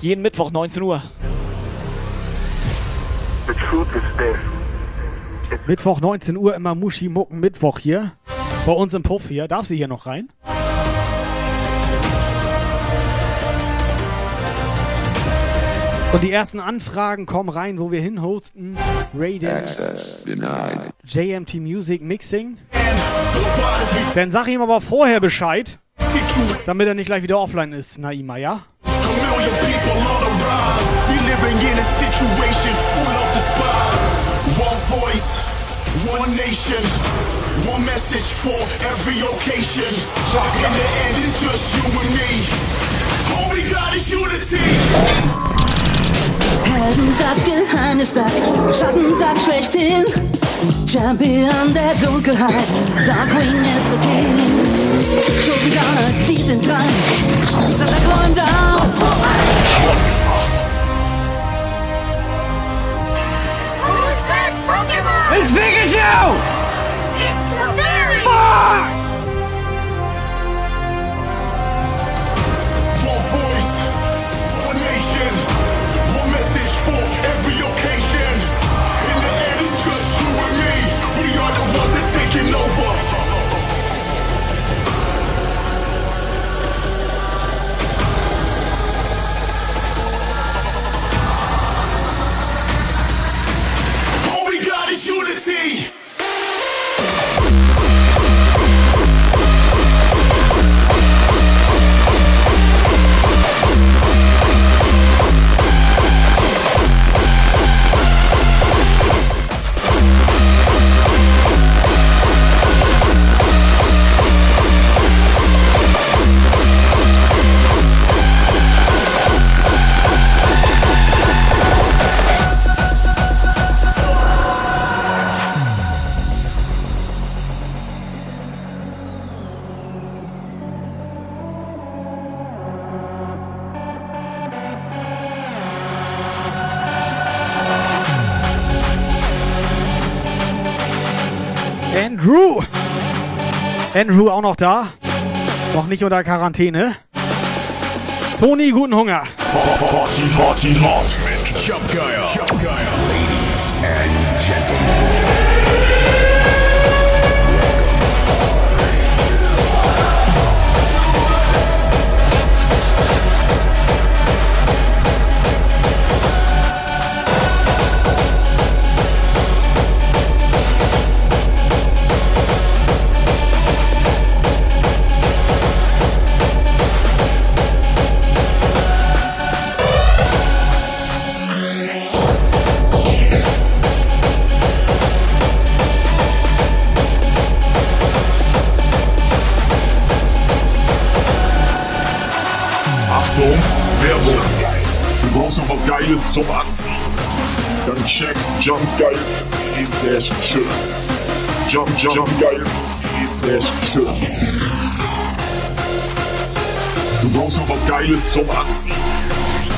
Jeden Mittwoch, 19 Uhr. Mittwoch 19 Uhr immer Muschi Mucken Mittwoch hier. Bei uns im Puff hier. Darf sie hier noch rein? Und die ersten Anfragen kommen rein, wo wir hin hosten. Raiden. JMT Music Mixing. Dann sag ihm aber vorher Bescheid, damit er nicht gleich wieder offline ist, Naima, ja? Heldentag, Geheimnistag, Schattentag schlechthin. Champion that don't der Dunkelheit, Darkwing is the king. Schon wieder diesen Time, dieser Tag going down. Who's that Pokemon? It's Pikachu! It's Clefairy! Fuck! Andrew auch noch da. Noch nicht unter Quarantäne. Toni, guten Hunger. Party, party, mit Jump Geil. Jump Geil. Achtung, Werbung. Du brauchst noch was Geiles zum Anziehen. Dann check jumpgeil.de slash shirts. Jump, jump, jumpgeil.de slash shirts. Du brauchst noch was Geiles zum Anziehen.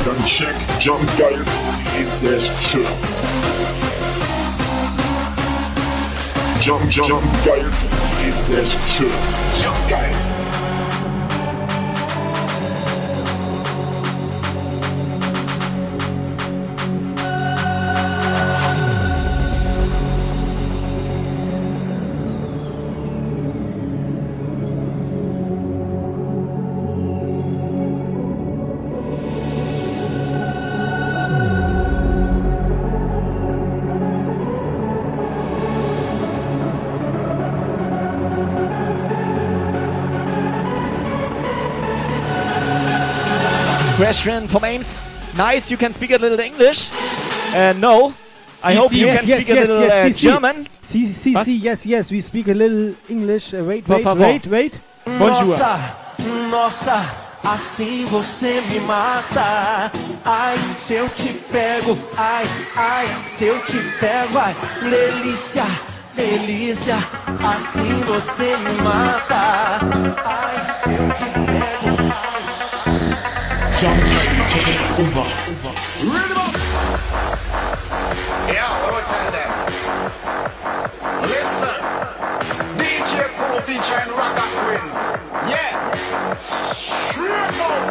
Dann check jumpgeil.de slash shirts. Jump, jump, jumpgeil.de slash shirts. Jump geil. Question from Ames. Nice, you can speak a little English. Uh, no. I hope you yes, can yes, speak a little yes, uh, si, si. German. Si, si, Was? si, yes, yes, we speak a little English. Uh, wait, Por wait, wait, wait. Bonjour. Nossa, nossa, assim você me mata. Ai, se eu te pego, ai, ai, se eu te pego, ai, delícia, delícia, assim você me mata. Ai, se eu te pego, Jump take over. Rhythm up. Yeah, what we tell them? Listen, DJ Pro featuring Rocker Twins. Yeah, straight up.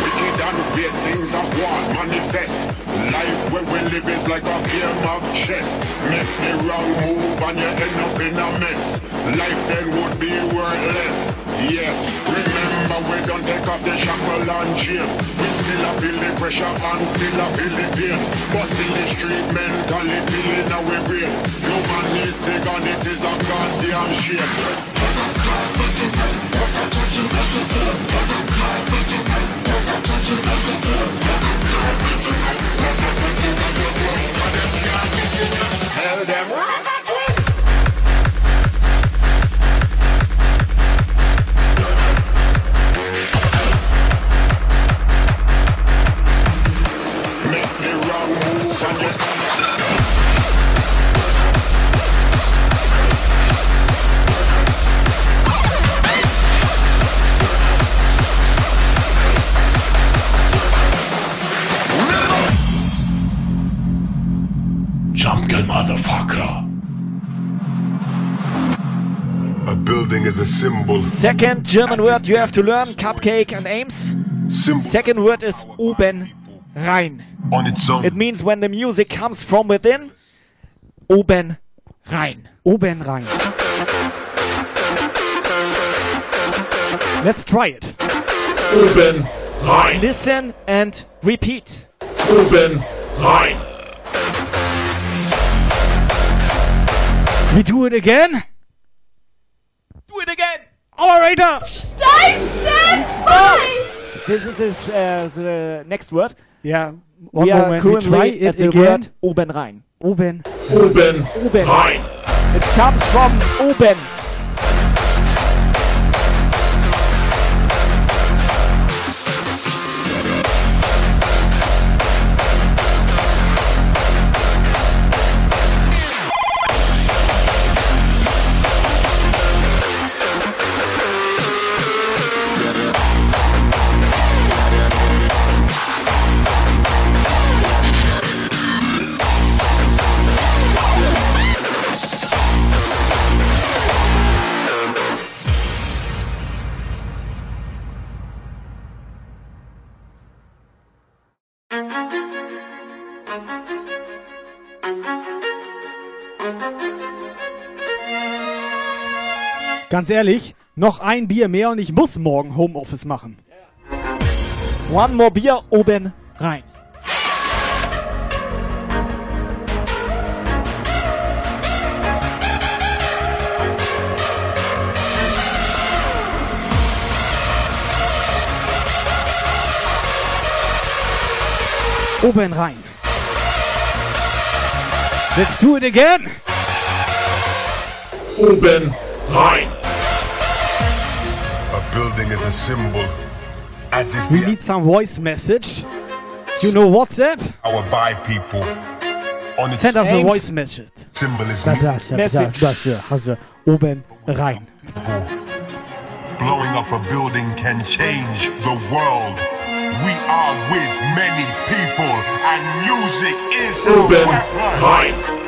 Wicked and weird things I want manifest. Life where we live is like a game of chess. Make the wrong move and you end up in a mess. Life then would be worthless. Yes, and we don't take off the shackle and chain. We still a feel the pressure and still a feel the pain. But still the street mentality in our brain. Humanity and it is a goddamn shame. Tell them Second German word you have to learn, cupcake and aims. Second word is oben rein. On its own. It means when the music comes from within, oben rein. Oben rein. Let's try it. Oben rein. Listen and repeat. Oben rein. We do it again. Do it again. Operator. This is his, uh, the next word. Yeah. One we are moment, we currently try at it the again. word oben rein. Oben. Oben Oben. rein. It comes from oben. Ganz ehrlich, noch ein Bier mehr und ich muss morgen Homeoffice machen. One more beer oben rein. Oben rein. Let's do it again. Oben rein. A building is a symbol. As is We the need some voice message. You know WhatsApp? our by people. On its Send us a voice message. symbol is Da, da, da, message. da, da, also oben rein. Blowing up a building can change the world. We are with many people, and music is the Oben weapon. rein.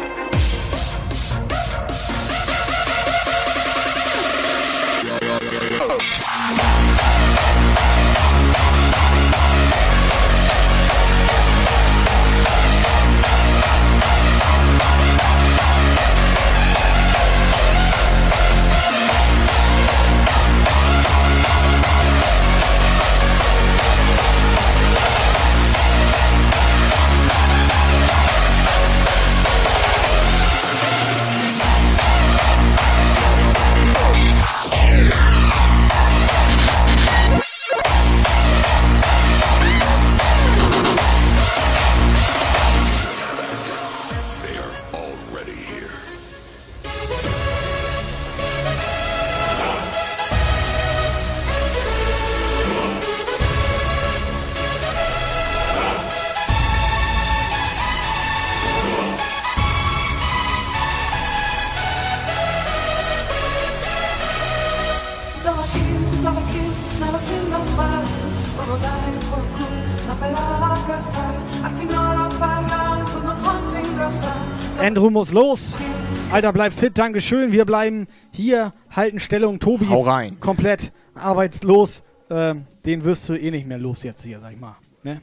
Andrew muss los. Alter, bleib fit, Dankeschön. Wir bleiben hier, halten Stellung. Tobi, Hau rein. komplett arbeitslos. Ähm, den wirst du eh nicht mehr los jetzt hier, sag ich mal. Ne?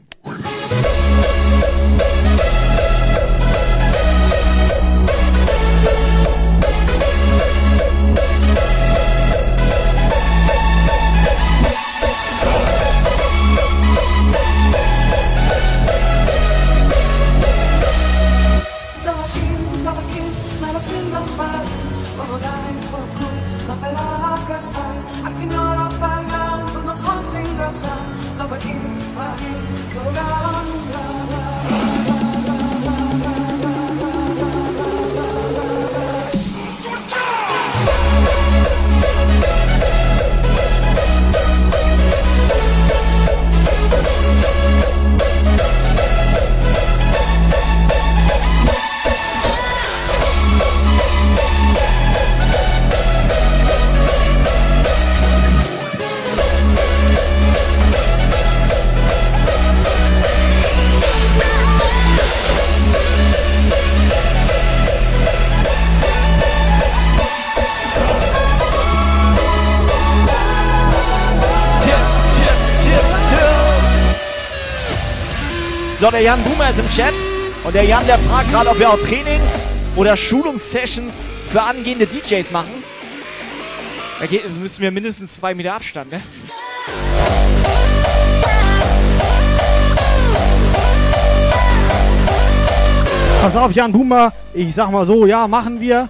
So, der Jan Boomer ist im Chat. Und der Jan, der fragt gerade, ob wir auch Trainings oder Schulungssessions für angehende DJs machen. Da geht, müssen wir mindestens zwei Meter Abstand, ne? Pass auf, Jan Boomer, ich sag mal so, ja, machen wir.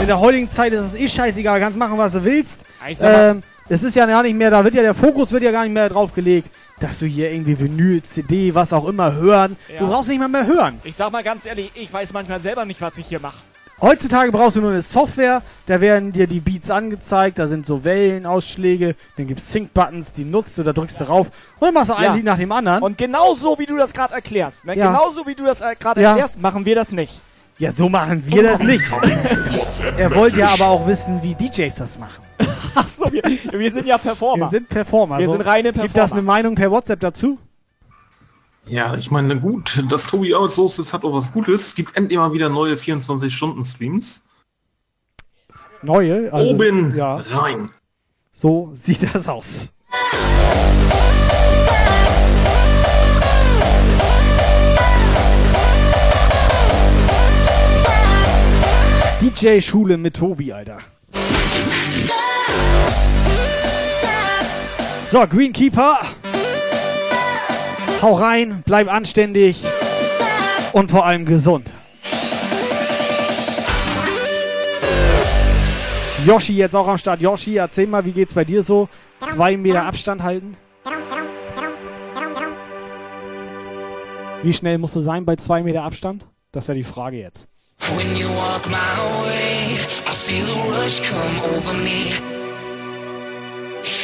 In der heutigen Zeit ist es eh scheißegal, kannst machen, was du willst. Ähm, es ist ja gar nicht mehr, da wird ja der Fokus wird ja gar nicht mehr drauf gelegt, dass du hier irgendwie Vinyl, CD, was auch immer hören. Du Ja. brauchst nicht mal mehr hören. Ich sag mal ganz ehrlich, ich weiß manchmal selber nicht, was ich hier mache. Heutzutage brauchst du nur eine Software, da werden dir die Beats angezeigt, da sind so Wellenausschläge, dann gibt's Sync-Buttons, die nutzt du, da drückst du rauf und dann machst du ein Ja. Lied nach dem anderen. Und genauso wie du das gerade erklärst, ne? Ja. genauso wie du das äh, gerade erklärst, machen wir das nicht. Ja, so machen wir das nicht. er wollte ja aber auch wissen, wie DJs das machen. Achso, wir, wir sind ja Performer. Wir sind Performer. Wir so. sind reine Gibt das Performer. eine Meinung per WhatsApp dazu? Ja, ich meine, gut, dass Tobi Outsource ist, hat auch was Gutes. Es gibt endlich mal wieder neue 24-Stunden-Streams. Neue? Also, Oben Ja. rein. So sieht das aus. DJ-Schule mit Tobi, Alter. So, Greenkeeper. Hau rein, bleib anständig und vor allem gesund. Yoshi jetzt auch am Start. Yoshi, erzähl mal, wie geht's bei dir so? Zwei Meter Abstand halten. Wie schnell musst du sein bei zwei Meter Abstand? Das ist ja die Frage jetzt. When you walk my way, I feel a rush come over me.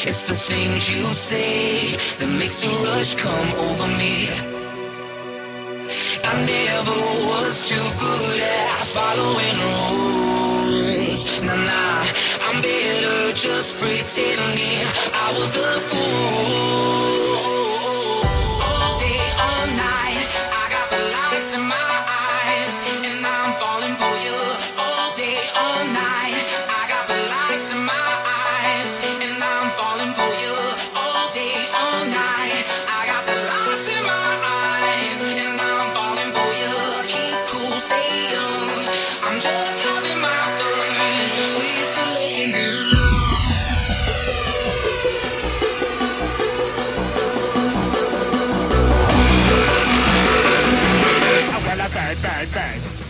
It's the things you say that makes a rush come over me. I never was too good at following rules. Nah, nah, I'm better just pretending I was the fool.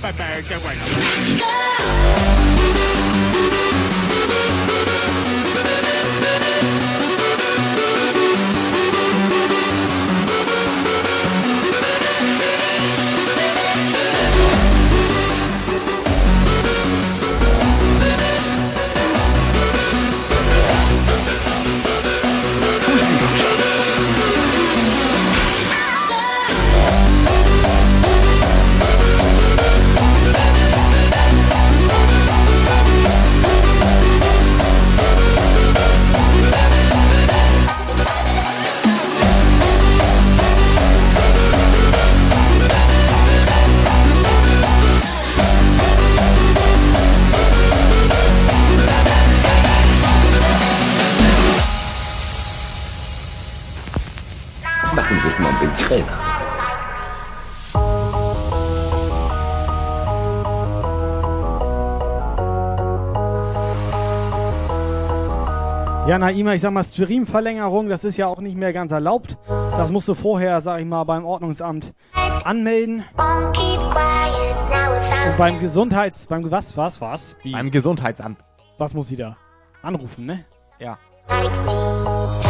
拜拜该晚 Trainer. Ja, Naima, ich sag mal, Stream-Verlängerung, das ist ja auch nicht mehr ganz erlaubt. Das musst du vorher, sag ich mal, beim Ordnungsamt anmelden. Und beim Gesundheits... Beim was? Was? Was? Wie? Beim Gesundheitsamt. Was muss sie da? Anrufen, ne? Ja. Stars,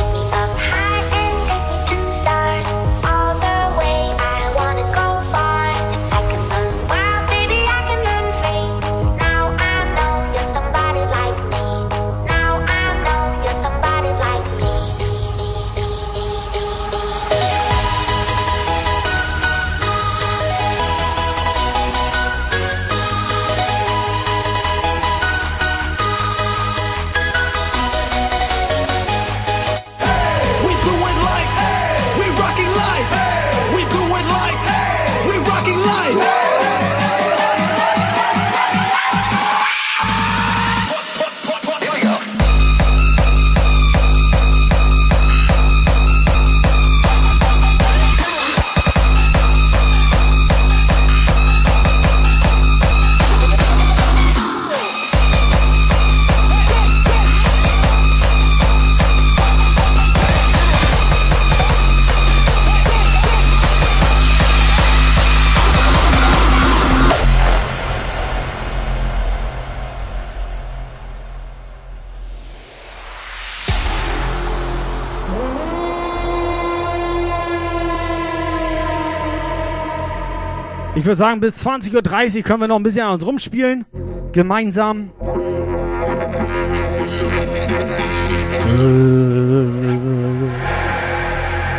Ich würde sagen, bis 20.30 Uhr können wir noch ein bisschen an uns rumspielen. Gemeinsam.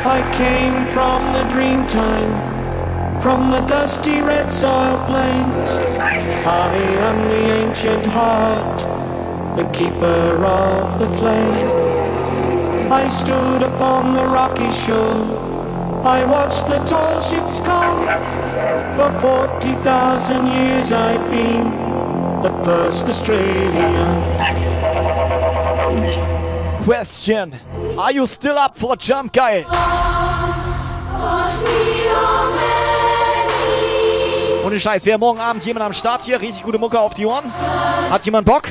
I came from the dream time. from the dusty red soil plains. I am the ancient heart, the keeper of the flame. I stood upon the rocky shore, I watched the tall ships come. For 40,000 years I've been the first Australian. Question Are you still up for Jump Guy? Ohne Scheiß, wäre morgen Abend jemand am Start hier? Richtig gute Mucke auf die Ohren? Hat jemand Bock?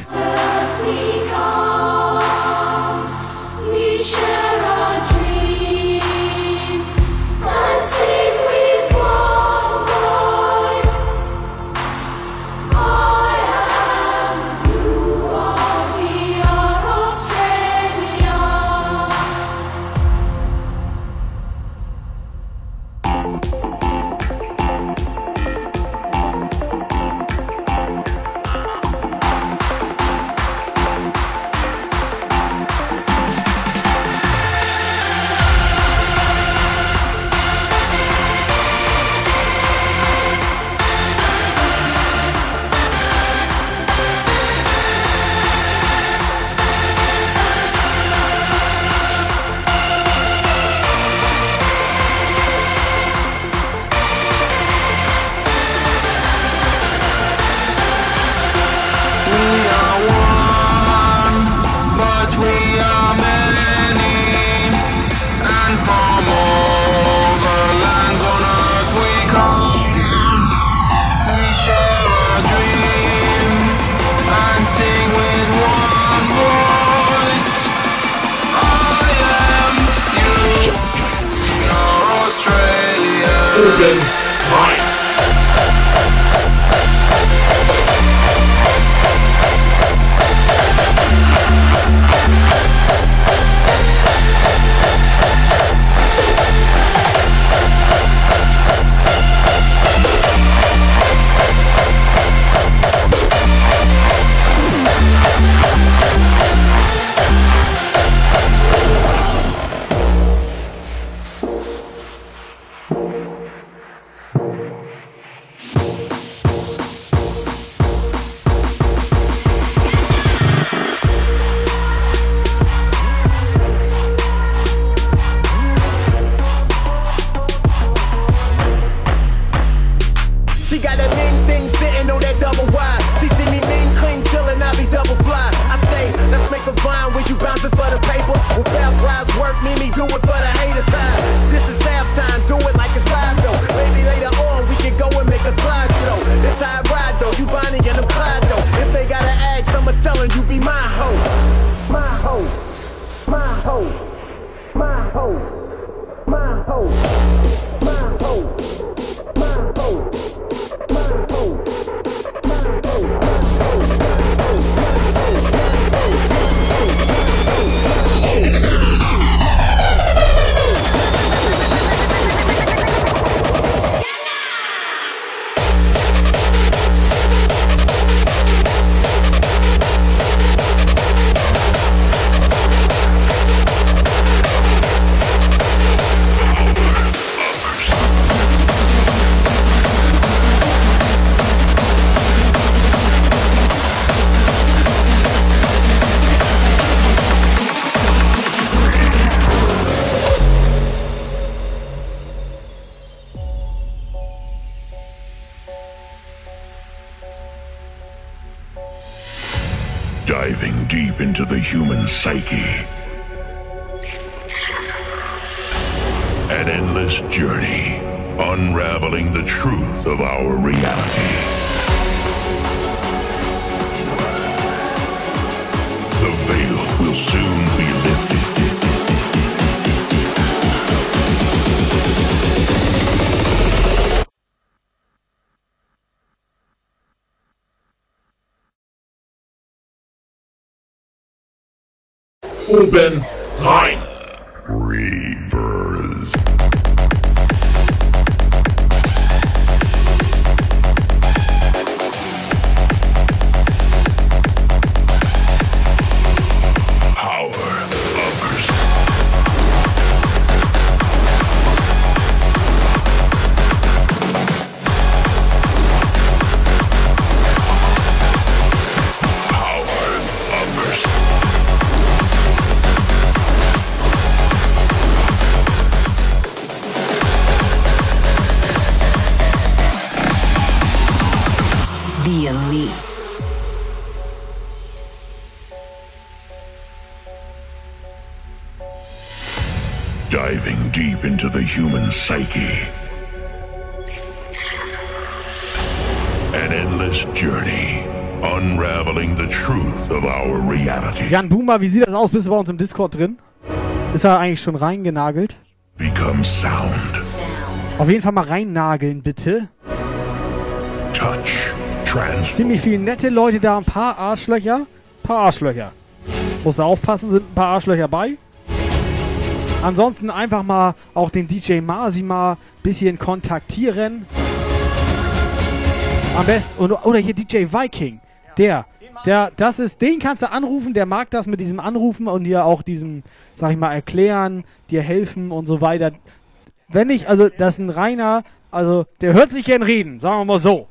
Jan Boomer, wie sieht das aus? Bist du bei uns im Discord drin? Ist er eigentlich schon reingenagelt? Become sound, Auf jeden Fall mal reinnageln, bitte. touch, trans. Ziemlich viele nette Leute da, ein paar Arschlöcher. paar Arschlöcher. Musst du aufpassen, sind ein paar Arschlöcher bei. Ansonsten einfach mal auch den DJ Masi mal ein bisschen kontaktieren. Am besten, oder hier DJ Viking. Der, der, das ist, den kannst du anrufen, der mag das mit diesem Anrufen und dir auch diesem, sag ich mal, erklären, dir helfen und so weiter. Wenn nicht, also das ist ein reiner, also der hört sich gern reden, sagen wir mal so.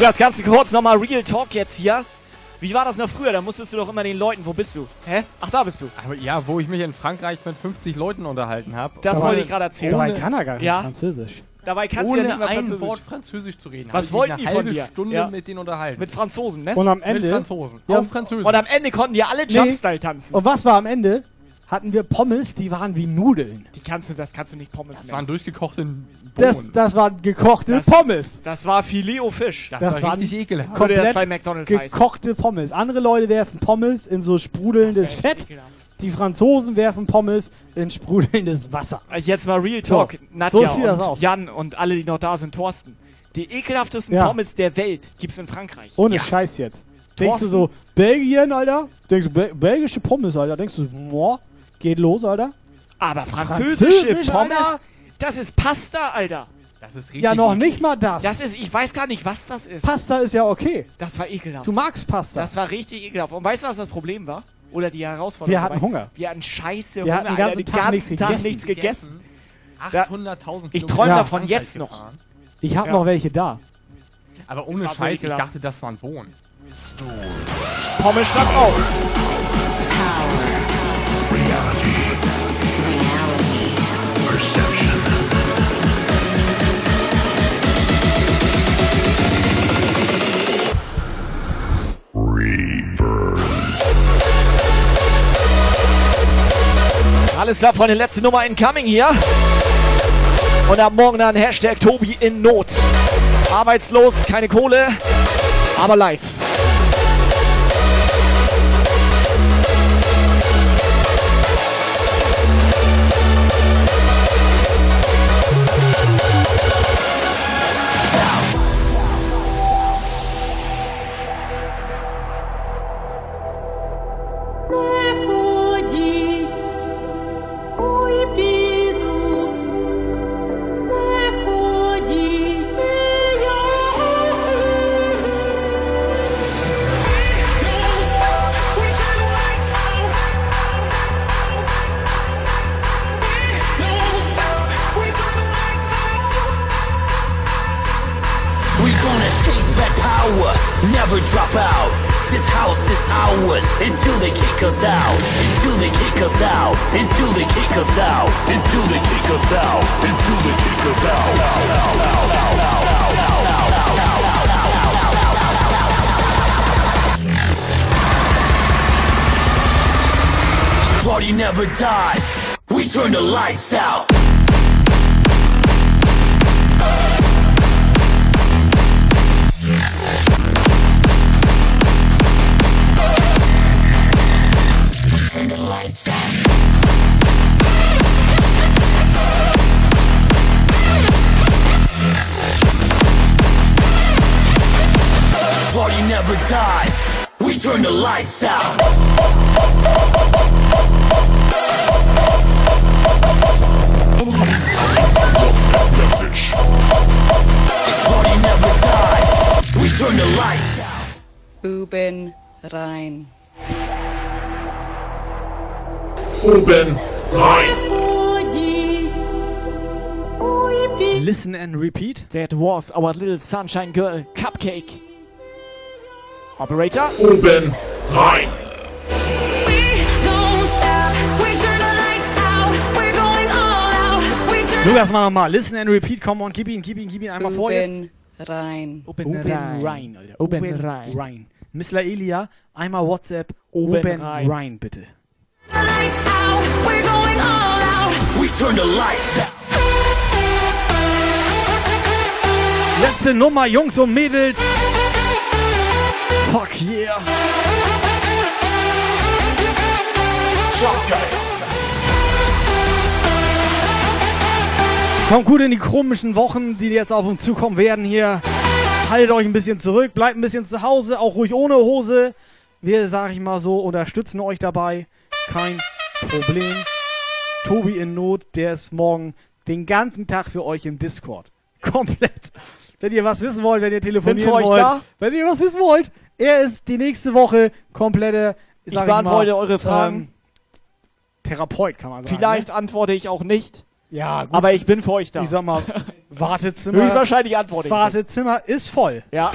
Das ganz kurz nochmal Real Talk jetzt hier. Wie war das noch früher? Da musstest du doch immer den Leuten, wo bist du? Hä? Ach, da bist du. Aber ja, wo ich mich in Frankreich mit 50 Leuten unterhalten habe. Das wollte ich gerade erzählen. Dabei kann er gar nicht Ja. Französisch. Dabei kannst ohne du ja nicht mehr ein Französisch. Wort Französisch zu reden. Was wollten die eine von dir? Stunde Ja. mit denen unterhalten. Mit Franzosen, ne? Und am Ende. Mit Franzosen. Ja, Auf Französisch. Und am Ende konnten die alle Nee. Jumpstyle tanzen. Und was war am Ende? Hatten wir Pommes, die waren wie Nudeln. Die kannst du, das kannst du nicht Pommes Das waren durchgekochte Bohnen. Das, das waren gekochte Das- Pommes. Das war Filet au Fisch. Das, Das war waren richtig ekelhaft. Komplett bei McDonald's heißen. gekochte Pommes. Andere Leute werfen Pommes in so sprudelndes Fett. Die Franzosen werfen Pommes in sprudelndes Wasser. Also Jetzt mal Real Talk. So, Nadja so sieht und das aus. Jan und alle, die noch da sind, Thorsten. Die ekelhaftesten Ja. Pommes der Welt gibt's in Frankreich. Ohne Ja. Scheiß jetzt. Denkst du so, Belgien, Alter? Denkst du, Bel belgische Pommes, Alter? Denkst du, boah, geht los, Alter? Aber französische Französisch, Pommes, Alter? das ist Pasta, Alter. Das ist richtig Ja, noch eklig. nicht mal das. Das ist, ich weiß gar nicht, was das ist. Pasta ist ja okay. Das war ekelhaft. Du magst Pasta. Das war richtig ekelhaft. Und weißt du, was das Problem war? Oder die Herausforderung? Wir hatten dabei? Hunger. Wir hatten scheiße Wir Hunger. hatten den Alter, ganzen den Tag ganzen nichts Tag gegessen. nichts gegessen. 800.000 Ich träume Ja. davon jetzt noch. gefahren. Ich habe Ja. noch welche da. Aber ohne war so Scheiß, ich dachte, das waren Bohnen. Pommes stand auf. Alles klar, Freunde, letzte Nummer incoming hier. Und ab morgen dann Hashtag Tobi in Not. Arbeitslos, keine Kohle, aber live. We turn the lights out. Oben rein. Listen and repeat. That was our little sunshine girl, Cupcake. Operator? Oben rein. Lukas, mal nochmal. Listen and repeat. Come on, gib ihn, gib ihn, gib ihn einmal vor jetzt. Oben rein. Oben rein. rein, Alter. Oben Oben rein. rein. Mr. Elia, einmal WhatsApp. Oben Oben rein. rein, bitte. Letzte Nummer, Jungs und Mädels. Fuck yeah. Kommt gut in die komischen Wochen, die jetzt auf uns zukommen werden hier. Haltet euch ein bisschen zurück, bleibt ein bisschen zu Hause, auch ruhig ohne Hose. Wir, sag ich mal so, unterstützen euch dabei. Kein Problem. Tobi in Not, der ist morgen den ganzen Tag für euch im Discord. Komplett. Wenn ihr was wissen wollt, wenn ihr telefonieren für euch wollt, da. wenn ihr was wissen wollt, er ist die nächste Woche komplette, Ich beantworte mal, eure Fragen. ähm, Therapeut, kann man sagen. Vielleicht ne? antworte ich auch nicht. Ja, gut. Aber ich bin für euch da. Ich sag mal, Wartezimmer. Höchstwahrscheinlich antworte ich nicht. Wartezimmer ist voll. Ja.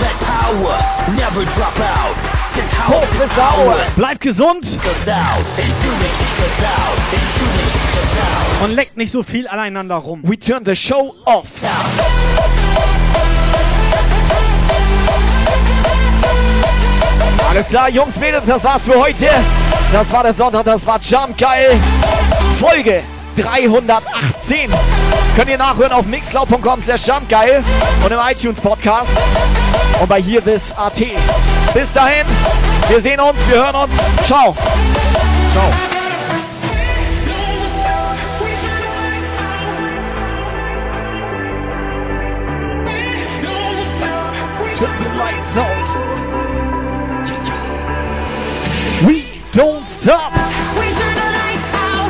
That power never drop out. Bleibt gesund und leckt nicht so viel aneinander rum. We turn the show off. Alles klar, Jungs, Mädels, das war's für heute. Das war der Sonntag, das war Jump Geil. Folge 318. Könnt ihr nachhören auf mixcloud.com slash jumpgeil und im iTunes Podcast und bei hier this AT. Bis dahin, wir sehen uns, wir hören uns. Ciao. Ciao. We don't stop.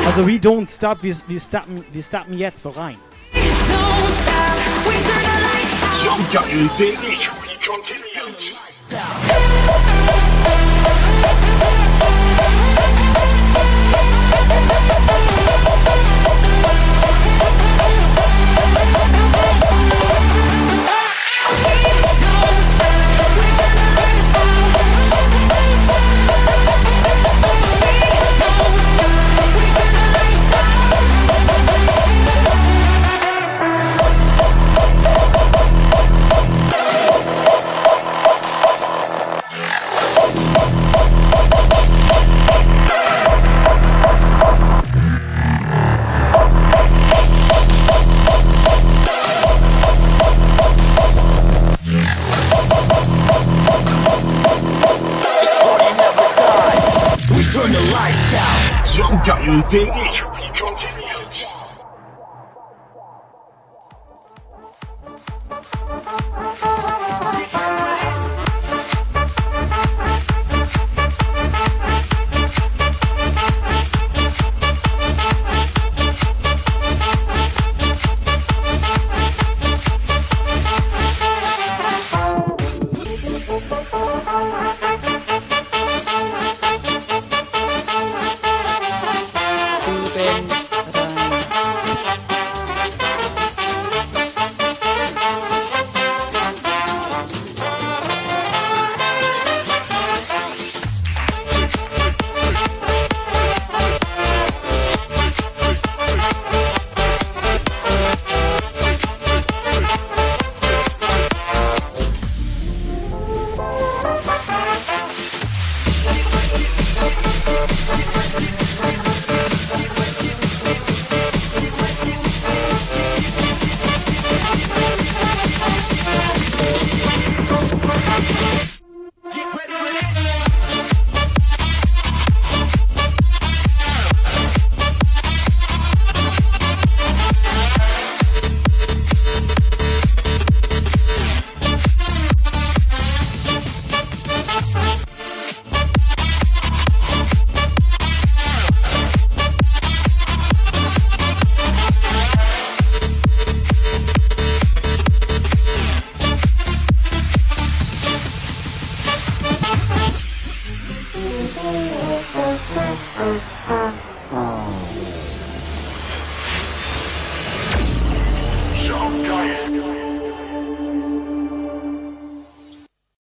Also we don't stop, wir, wir, stoppen, wir stoppen jetzt so rein. We. Jump Geil, der Retweet continues. This out. Jump Geil, der